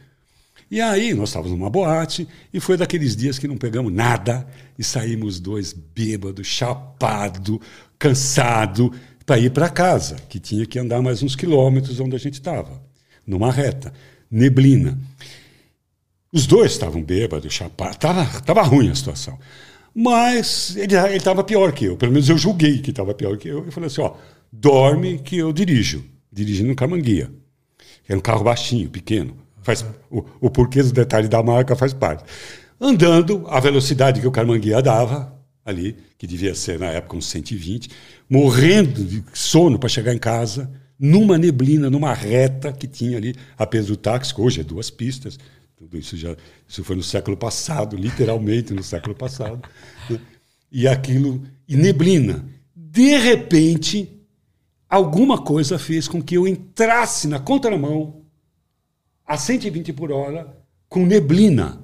Speaker 2: E aí nós estávamos numa boate e foi daqueles dias que não pegamos nada e saímos dois bêbados, chapado, cansado, para ir para casa, que tinha que andar mais uns quilômetros onde a gente estava, numa reta, neblina. Os dois estavam bêbados, chapados, estava tava ruim a situação. Mas ele estava pior que eu, pelo menos eu julguei que estava pior que eu. Eu falei assim: ó, dorme que eu dirijo, dirigindo no Camanguia. Era um carro baixinho, pequeno. Faz, o, o porquê do detalhe da marca faz parte. Andando, a velocidade que o Camanguia dava, ali, que devia ser na época uns 120, morrendo de sono para chegar em casa, numa neblina, numa reta que tinha ali a peso do táxi, hoje é duas pistas, tudo isso já isso foi no século passado, literalmente no século passado. Né? E aquilo e neblina. De repente, alguma coisa fez com que eu entrasse na contramão a 120 por hora com neblina.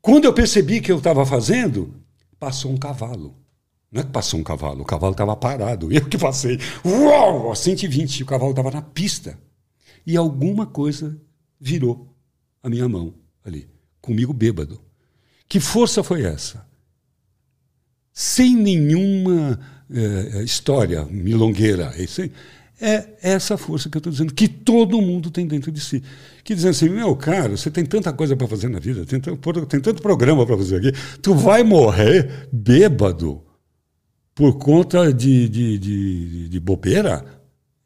Speaker 2: Quando eu percebi que eu estava fazendo, passou um cavalo. Não é que passou um cavalo, o cavalo estava parado. <laughs> Eu que passei, uau, a 120, o cavalo estava na pista. E alguma coisa virou a minha mão ali, comigo bêbado. Que força foi essa? Sem nenhuma é, história milongueira. É essa força que eu estou dizendo, que todo mundo tem dentro de si. Que dizendo assim, meu cara, você tem tanta coisa para fazer na vida, tem, tem tanto programa para fazer aqui, tu vai morrer bêbado por conta de, de, de, de bobeira?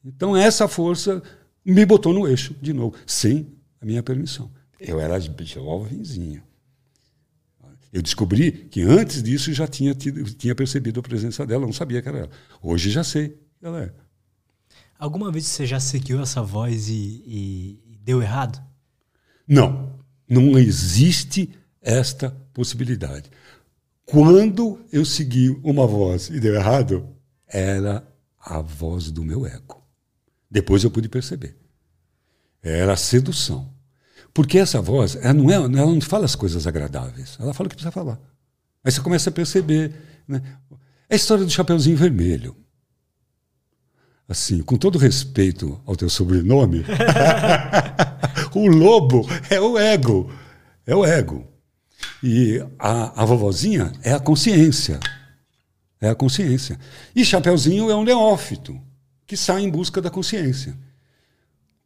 Speaker 2: Então essa força me botou no eixo de novo, sem a minha permissão. Eu era jovenzinho. Eu descobri que antes disso já tinha, tido, tinha percebido a presença dela, não sabia que era ela. Hoje já sei que ela é.
Speaker 1: Alguma vez você já seguiu essa voz e, e deu errado?
Speaker 2: Não. Não existe esta possibilidade. Quando eu segui uma voz e deu errado, era a voz do meu ego. Depois eu pude perceber. Era a sedução. Porque essa voz, ela não, é, ela não fala as coisas agradáveis, ela fala o que precisa falar. Aí você começa a perceber. Né? É a história do Chapeuzinho Vermelho. Assim, com todo respeito ao teu sobrenome, <laughs> o lobo é o ego. É o ego. E a, a vovozinha é a consciência. É a consciência. E Chapeuzinho é um neófito que sai em busca da consciência.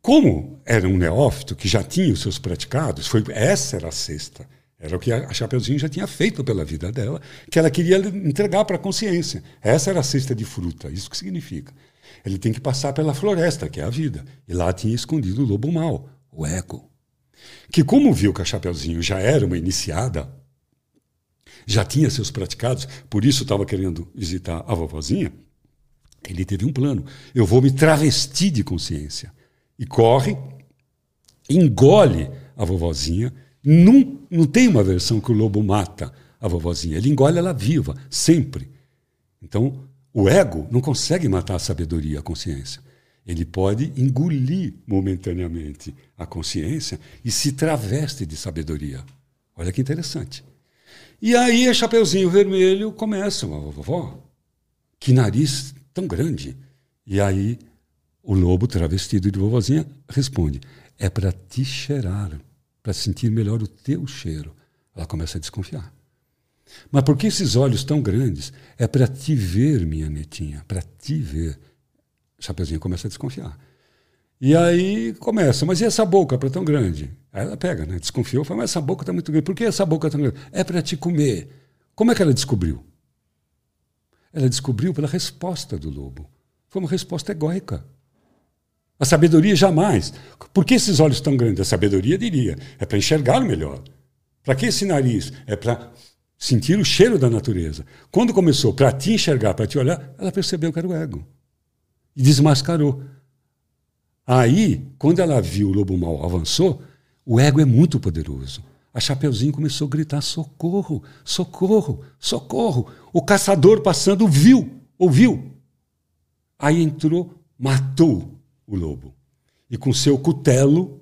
Speaker 2: Como era um neófito que já tinha os seus praticados, foi essa era a cesta. Era o que a Chapeuzinho já tinha feito pela vida dela, que ela queria entregar para a consciência. Essa era a cesta de fruta, isso que significa. Ele tem que passar pela floresta, que é a vida. E lá tinha escondido o lobo mau, o ego. Que, como viu que a Chapeuzinho já era uma iniciada, já tinha seus praticados, por isso estava querendo visitar a vovozinha, ele teve um plano. Eu vou me travestir de consciência e corre, engole a vovozinha. Não, não tem uma versão que o lobo mata a vovozinha, ele engole ela viva, sempre. Então, o ego não consegue matar a sabedoria, a consciência. Ele pode engolir momentaneamente a consciência e se traveste de sabedoria. Olha que interessante. E aí, a Chapeuzinho Vermelho começa, a vovó, que nariz tão grande. E aí o lobo, travestido de vovozinha, responde: É para te cheirar, para sentir melhor o teu cheiro. Ela começa a desconfiar. Mas por que esses olhos tão grandes? É para te ver, minha netinha, para te ver. Chapeuzinho começa a desconfiar. E aí começa, mas e essa boca para tão grande? Aí ela pega, né? Desconfiou, fala, mas essa boca está muito grande. Por que essa boca tão grande? É para te comer. Como é que ela descobriu? Ela descobriu pela resposta do lobo. Foi uma resposta egóica. A sabedoria jamais. Por que esses olhos tão grandes? A sabedoria diria: é para enxergar melhor. Para que esse nariz? É para sentir o cheiro da natureza. Quando começou para te enxergar, para te olhar, ela percebeu que era o ego. E desmascarou. Aí, quando ela viu o lobo mal avançou, o ego é muito poderoso. A Chapeuzinho começou a gritar: socorro, socorro, socorro. O caçador passando viu, ouviu. Aí entrou, matou o lobo. E com seu cutelo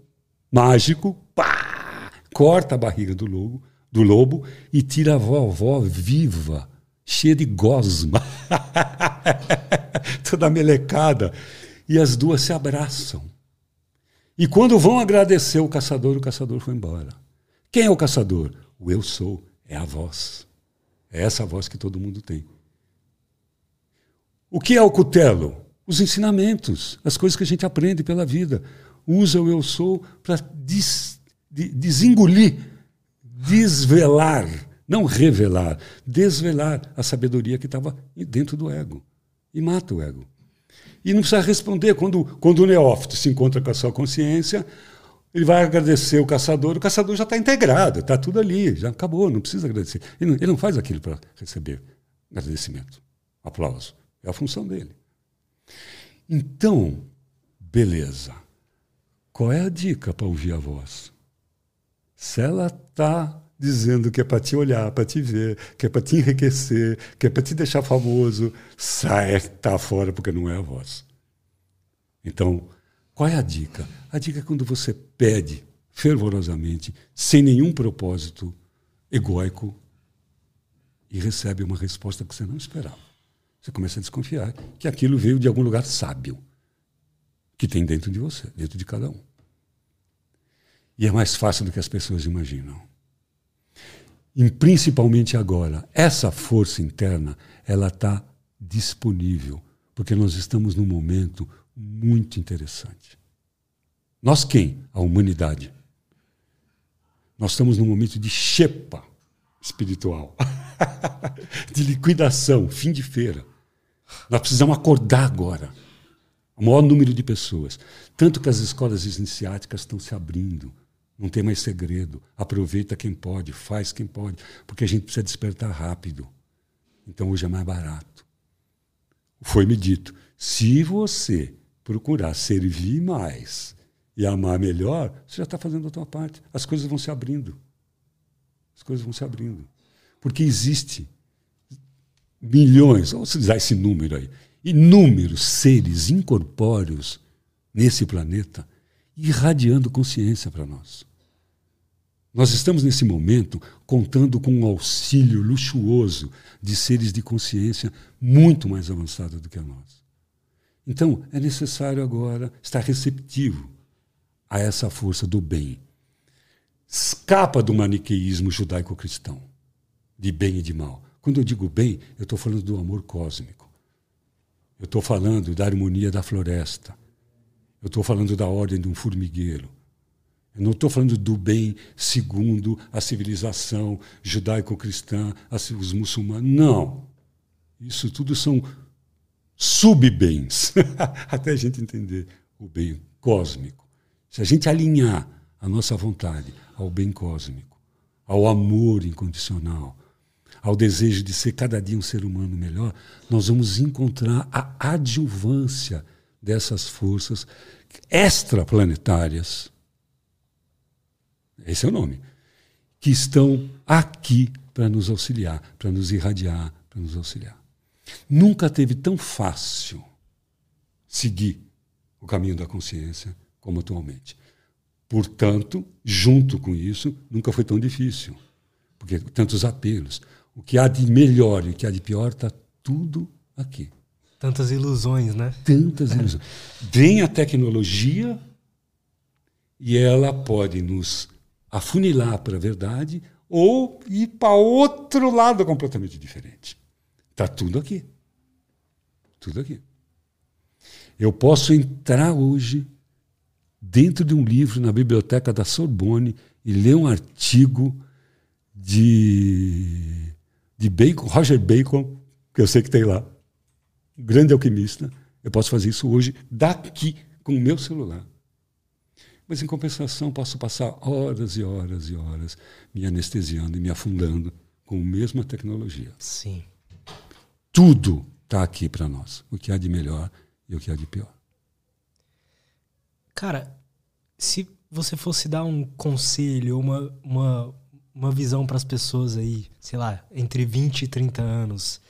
Speaker 2: mágico, pá, corta a barriga do lobo, do lobo e tira a vovó viva, cheia de gosma, <laughs> toda melecada e as duas se abraçam. E quando vão agradecer o caçador, o caçador foi embora. Quem é o caçador? O eu sou, é a voz. É essa voz que todo mundo tem. O que é o cutelo? Os ensinamentos, as coisas que a gente aprende pela vida. Usa o eu sou para des, de, desengolir, desvelar, não revelar, desvelar a sabedoria que estava dentro do ego. E mata o ego. E não precisa responder. Quando, quando o neófito se encontra com a sua consciência, ele vai agradecer o caçador, o caçador já está integrado, está tudo ali, já acabou, não precisa agradecer. Ele não, ele não faz aquilo para receber agradecimento, aplauso. É a função dele. Então, beleza. Qual é a dica para ouvir a voz? Se ela está dizendo que é para te olhar, para te ver, que é para te enriquecer, que é para te deixar famoso, sai, tá fora porque não é a voz. Então, qual é a dica? A dica é quando você pede fervorosamente, sem nenhum propósito egóico, e recebe uma resposta que você não esperava. Você começa a desconfiar que aquilo veio de algum lugar sábio que tem dentro de você, dentro de cada um. E é mais fácil do que as pessoas imaginam e principalmente agora, essa força interna, ela está disponível, porque nós estamos num momento muito interessante. Nós quem? A humanidade. Nós estamos num momento de chepa espiritual, <laughs> de liquidação, fim de feira. Nós precisamos acordar agora. O maior número de pessoas. Tanto que as escolas iniciáticas estão se abrindo não tem mais segredo. Aproveita quem pode, faz quem pode, porque a gente precisa despertar rápido. Então hoje é mais barato. Foi-me dito: se você procurar servir mais e amar melhor, você já está fazendo a tua parte. As coisas vão se abrindo. As coisas vão se abrindo. Porque existe milhões, vamos usar esse número aí, inúmeros seres incorpóreos nesse planeta irradiando consciência para nós. Nós estamos nesse momento contando com um auxílio luxuoso de seres de consciência muito mais avançados do que a nós. Então, é necessário agora estar receptivo a essa força do bem. Escapa do maniqueísmo judaico-cristão, de bem e de mal. Quando eu digo bem, eu estou falando do amor cósmico. Eu estou falando da harmonia da floresta. Eu estou falando da ordem de um formigueiro. Eu não estou falando do bem segundo a civilização judaico-cristã, os muçulmanos. Não. Isso tudo são subbens, <laughs> até a gente entender o bem cósmico. Se a gente alinhar a nossa vontade ao bem cósmico, ao amor incondicional, ao desejo de ser cada dia um ser humano melhor, nós vamos encontrar a adjuvância dessas forças extraplanetárias esse é o nome, que estão aqui para nos auxiliar, para nos irradiar, para nos auxiliar. Nunca teve tão fácil seguir o caminho da consciência como atualmente. Portanto, junto com isso, nunca foi tão difícil, porque tantos apelos. O que há de melhor e o que há de pior está tudo aqui.
Speaker 1: Tantas ilusões, né?
Speaker 2: Tantas ilusões. <laughs> Vem a tecnologia e ela pode nos afunilar para a verdade ou ir para outro lado completamente diferente. Está tudo aqui. Tudo aqui. Eu posso entrar hoje dentro de um livro na biblioteca da Sorbonne e ler um artigo de, de Bacon, Roger Bacon, que eu sei que tem lá, um grande alquimista. Eu posso fazer isso hoje daqui com o meu celular. Mas, em compensação, posso passar horas e horas e horas me anestesiando e me afundando com a mesma tecnologia.
Speaker 1: Sim.
Speaker 2: Tudo está aqui para nós. O que há de melhor e o que há de pior.
Speaker 1: Cara, se você fosse dar um conselho, uma, uma, uma visão para as pessoas aí, sei lá, entre 20 e 30 anos,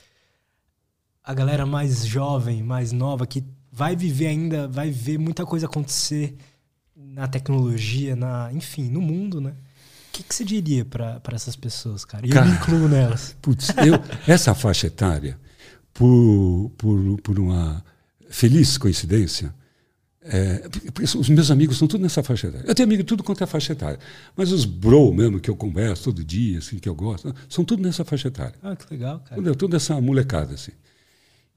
Speaker 1: a galera mais jovem, mais nova, que vai viver ainda, vai ver muita coisa acontecer na tecnologia, na, enfim, no mundo, né? O que, que você diria para essas pessoas, cara? E eu me incluo nelas. <laughs>
Speaker 2: Putz, eu, essa faixa etária, por, por, por uma feliz coincidência, é, os meus amigos estão tudo nessa faixa etária. Eu tenho amigo tudo quanto é faixa etária. Mas os bro mesmo que eu converso todo dia, assim, que eu gosto, são tudo nessa faixa etária.
Speaker 1: Ah, que legal, cara.
Speaker 2: Tudo, tudo essa molecada, assim.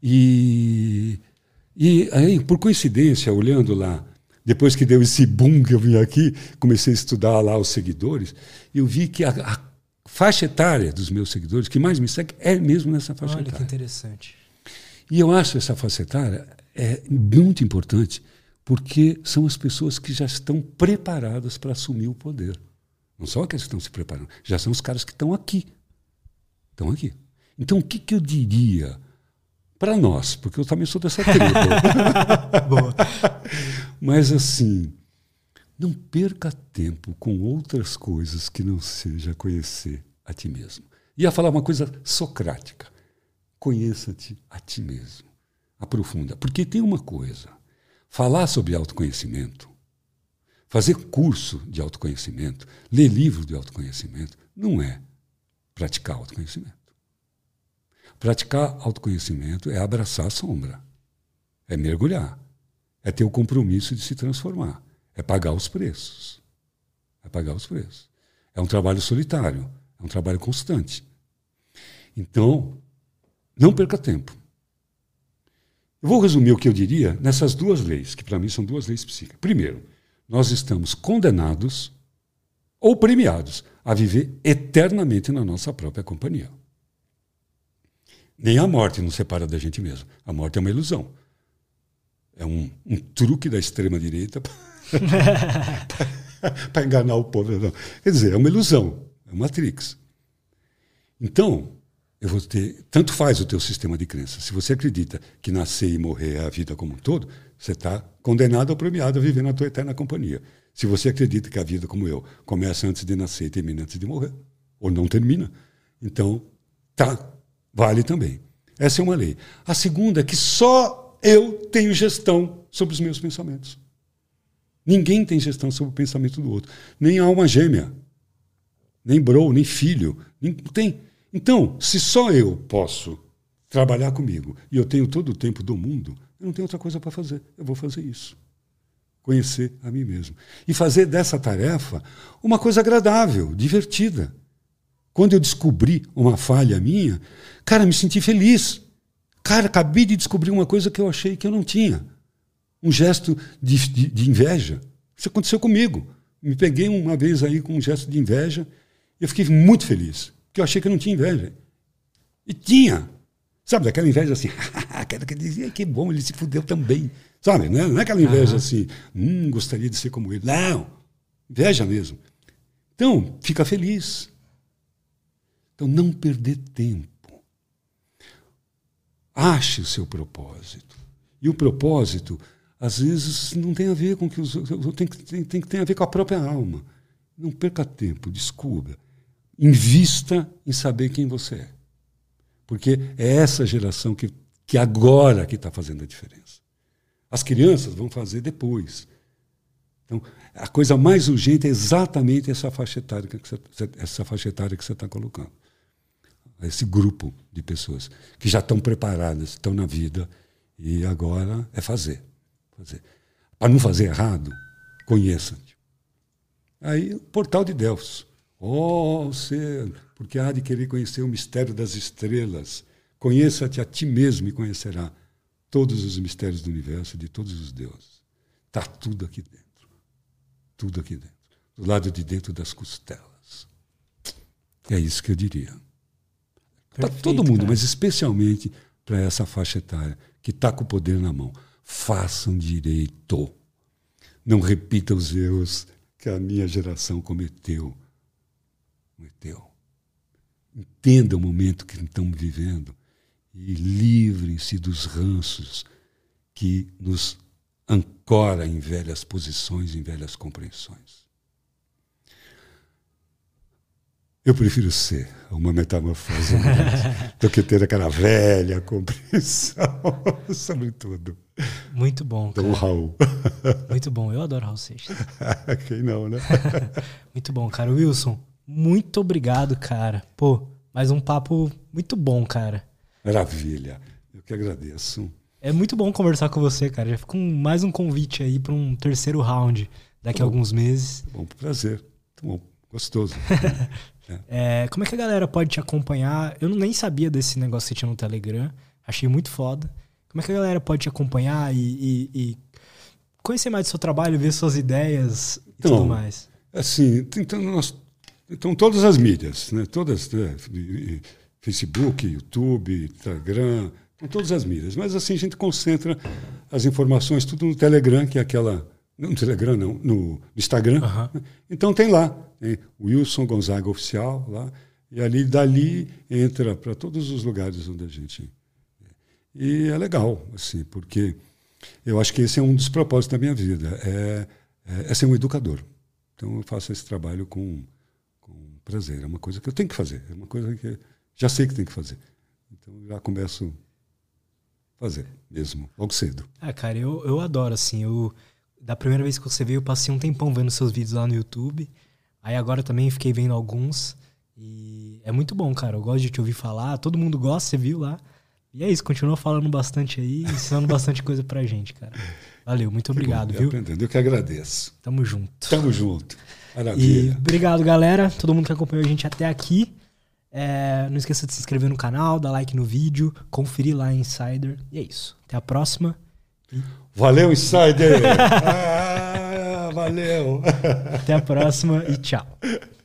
Speaker 2: E, e aí, por coincidência, olhando lá, depois que deu esse boom que eu vim aqui, comecei a estudar lá os seguidores, eu vi que a, a faixa etária dos meus seguidores, que mais me segue, é mesmo nessa faixa
Speaker 1: Olha
Speaker 2: etária.
Speaker 1: que interessante.
Speaker 2: E eu acho essa faixa etária é muito importante, porque são as pessoas que já estão preparadas para assumir o poder. Não aqueles que estão se preparando, já são os caras que estão aqui. Estão aqui. Então, o que, que eu diria para nós, porque eu também sou dessa tribo. <laughs> Mas assim, não perca tempo com outras coisas que não seja conhecer a ti mesmo. Ia falar uma coisa socrática. Conheça-te a ti mesmo. Aprofunda. Porque tem uma coisa: falar sobre autoconhecimento, fazer curso de autoconhecimento, ler livro de autoconhecimento, não é praticar autoconhecimento. Praticar autoconhecimento é abraçar a sombra, é mergulhar, é ter o compromisso de se transformar, é pagar os preços. É pagar os preços. É um trabalho solitário, é um trabalho constante. Então, não perca tempo. Eu vou resumir o que eu diria nessas duas leis, que para mim são duas leis psíquicas. Primeiro, nós estamos condenados ou premiados a viver eternamente na nossa própria companhia. Nem a morte nos separa da gente mesmo. A morte é uma ilusão. É um, um truque da extrema-direita para <laughs> enganar o povo. Não. Quer dizer, é uma ilusão, é uma matrix. Então, eu vou ter. Tanto faz o teu sistema de crença. Se você acredita que nascer e morrer é a vida como um todo, você está condenado ou premiado a viver na tua eterna companhia. Se você acredita que a vida, como eu, começa antes de nascer e termina antes de morrer, ou não termina, então tá vale também. Essa é uma lei. A segunda é que só eu tenho gestão sobre os meus pensamentos. Ninguém tem gestão sobre o pensamento do outro. Nem alma gêmea. Nem bro, nem filho. Nem, tem. Então, se só eu posso trabalhar comigo e eu tenho todo o tempo do mundo, eu não tenho outra coisa para fazer. Eu vou fazer isso. Conhecer a mim mesmo. E fazer dessa tarefa uma coisa agradável, divertida. Quando eu descobri uma falha minha, cara, me senti feliz. Cara, acabei de descobrir uma coisa que eu achei que eu não tinha. Um gesto de, de, de inveja. Isso aconteceu comigo. Me peguei uma vez aí com um gesto de inveja e eu fiquei muito feliz. Porque eu achei que eu não tinha inveja. E tinha. Sabe, aquela inveja assim, <laughs> aquela que dizia que bom, ele se fudeu também. Sabe, não é, não é aquela inveja uhum. assim, hum, gostaria de ser como ele. Não, inveja mesmo. Então, fica feliz. Então, não perder tempo. Ache o seu propósito. E o propósito, às vezes, não tem a ver com o que os outros. Tem, tem, tem que ter a ver com a própria alma. Não perca tempo, descubra. Invista em saber quem você é. Porque é essa geração que, que agora que está fazendo a diferença. As crianças vão fazer depois. Então, a coisa mais urgente é exatamente essa faixa etária que você, essa faixa etária que você está colocando esse grupo de pessoas que já estão preparadas, estão na vida e agora é fazer. fazer. Para não fazer errado, conheça-te. Aí, o portal de Deus. Oh, ser, porque há de querer conhecer o mistério das estrelas. Conheça-te a ti mesmo e conhecerá todos os mistérios do universo, de todos os deuses. Está tudo aqui dentro. Tudo aqui dentro. Do lado de dentro das costelas. É isso que eu diria. Para todo mundo, cara. mas especialmente para essa faixa etária que está com o poder na mão. Façam direito. Não repita os erros que a minha geração cometeu. Cometeu. Entenda o momento que estamos vivendo e livrem-se dos ranços que nos ancora em velhas posições, em velhas compreensões. Eu prefiro ser uma metamorfose <laughs> do que ter aquela velha compreensão <laughs> sobre tudo.
Speaker 1: Muito bom.
Speaker 2: Do cara. Raul.
Speaker 1: Muito bom. Eu adoro Raul Seixas. <laughs>
Speaker 2: Quem não, né?
Speaker 1: muito bom, cara. Wilson, muito obrigado, cara. Pô, mais um papo muito bom, cara.
Speaker 2: Maravilha. Eu que agradeço.
Speaker 1: É muito bom conversar com você, cara. Já fica um, mais um convite aí para um terceiro round daqui a alguns meses.
Speaker 2: Bom, prazer. Muito bom. Gostoso. <laughs>
Speaker 1: É, como é que a galera pode te acompanhar? Eu nem sabia desse negócio que tinha no Telegram. Achei muito foda. Como é que a galera pode te acompanhar e, e, e conhecer mais do seu trabalho, ver suas ideias e então, tudo mais?
Speaker 2: Assim, então, nós, então todas as mídias, né? Todas, né? Facebook, YouTube, Instagram, todas as mídias. Mas assim a gente concentra as informações tudo no Telegram, que é aquela no Telegram, não, no Instagram. Uhum. Então tem lá, tem Wilson Gonzaga Oficial lá, e ali dali entra para todos os lugares onde a gente. E é legal, assim, porque eu acho que esse é um dos propósitos da minha vida, é, é, é ser um educador. Então eu faço esse trabalho com prazer, é uma coisa que eu tenho que fazer, é uma coisa que já sei que tem que fazer. Então já começo a fazer mesmo, logo cedo.
Speaker 1: Ah, cara, eu, eu adoro, assim, eu da primeira vez que você veio, eu passei um tempão vendo seus vídeos lá no YouTube. Aí agora também fiquei vendo alguns. E é muito bom, cara. Eu gosto de te ouvir falar. Todo mundo gosta, você viu lá. E é isso, continua falando bastante aí, ensinando bastante coisa pra gente, cara. Valeu, muito obrigado, viu?
Speaker 2: Aprendendo. Eu que agradeço.
Speaker 1: Tamo junto.
Speaker 2: Tamo junto. Maravilha.
Speaker 1: E obrigado, galera. Todo mundo que acompanhou a gente até aqui. É, não esqueça de se inscrever no canal, dar like no vídeo, conferir lá Insider. E é isso. Até a próxima.
Speaker 2: Valeu, Insider! <laughs> ah, valeu!
Speaker 1: Até a próxima e tchau. <laughs>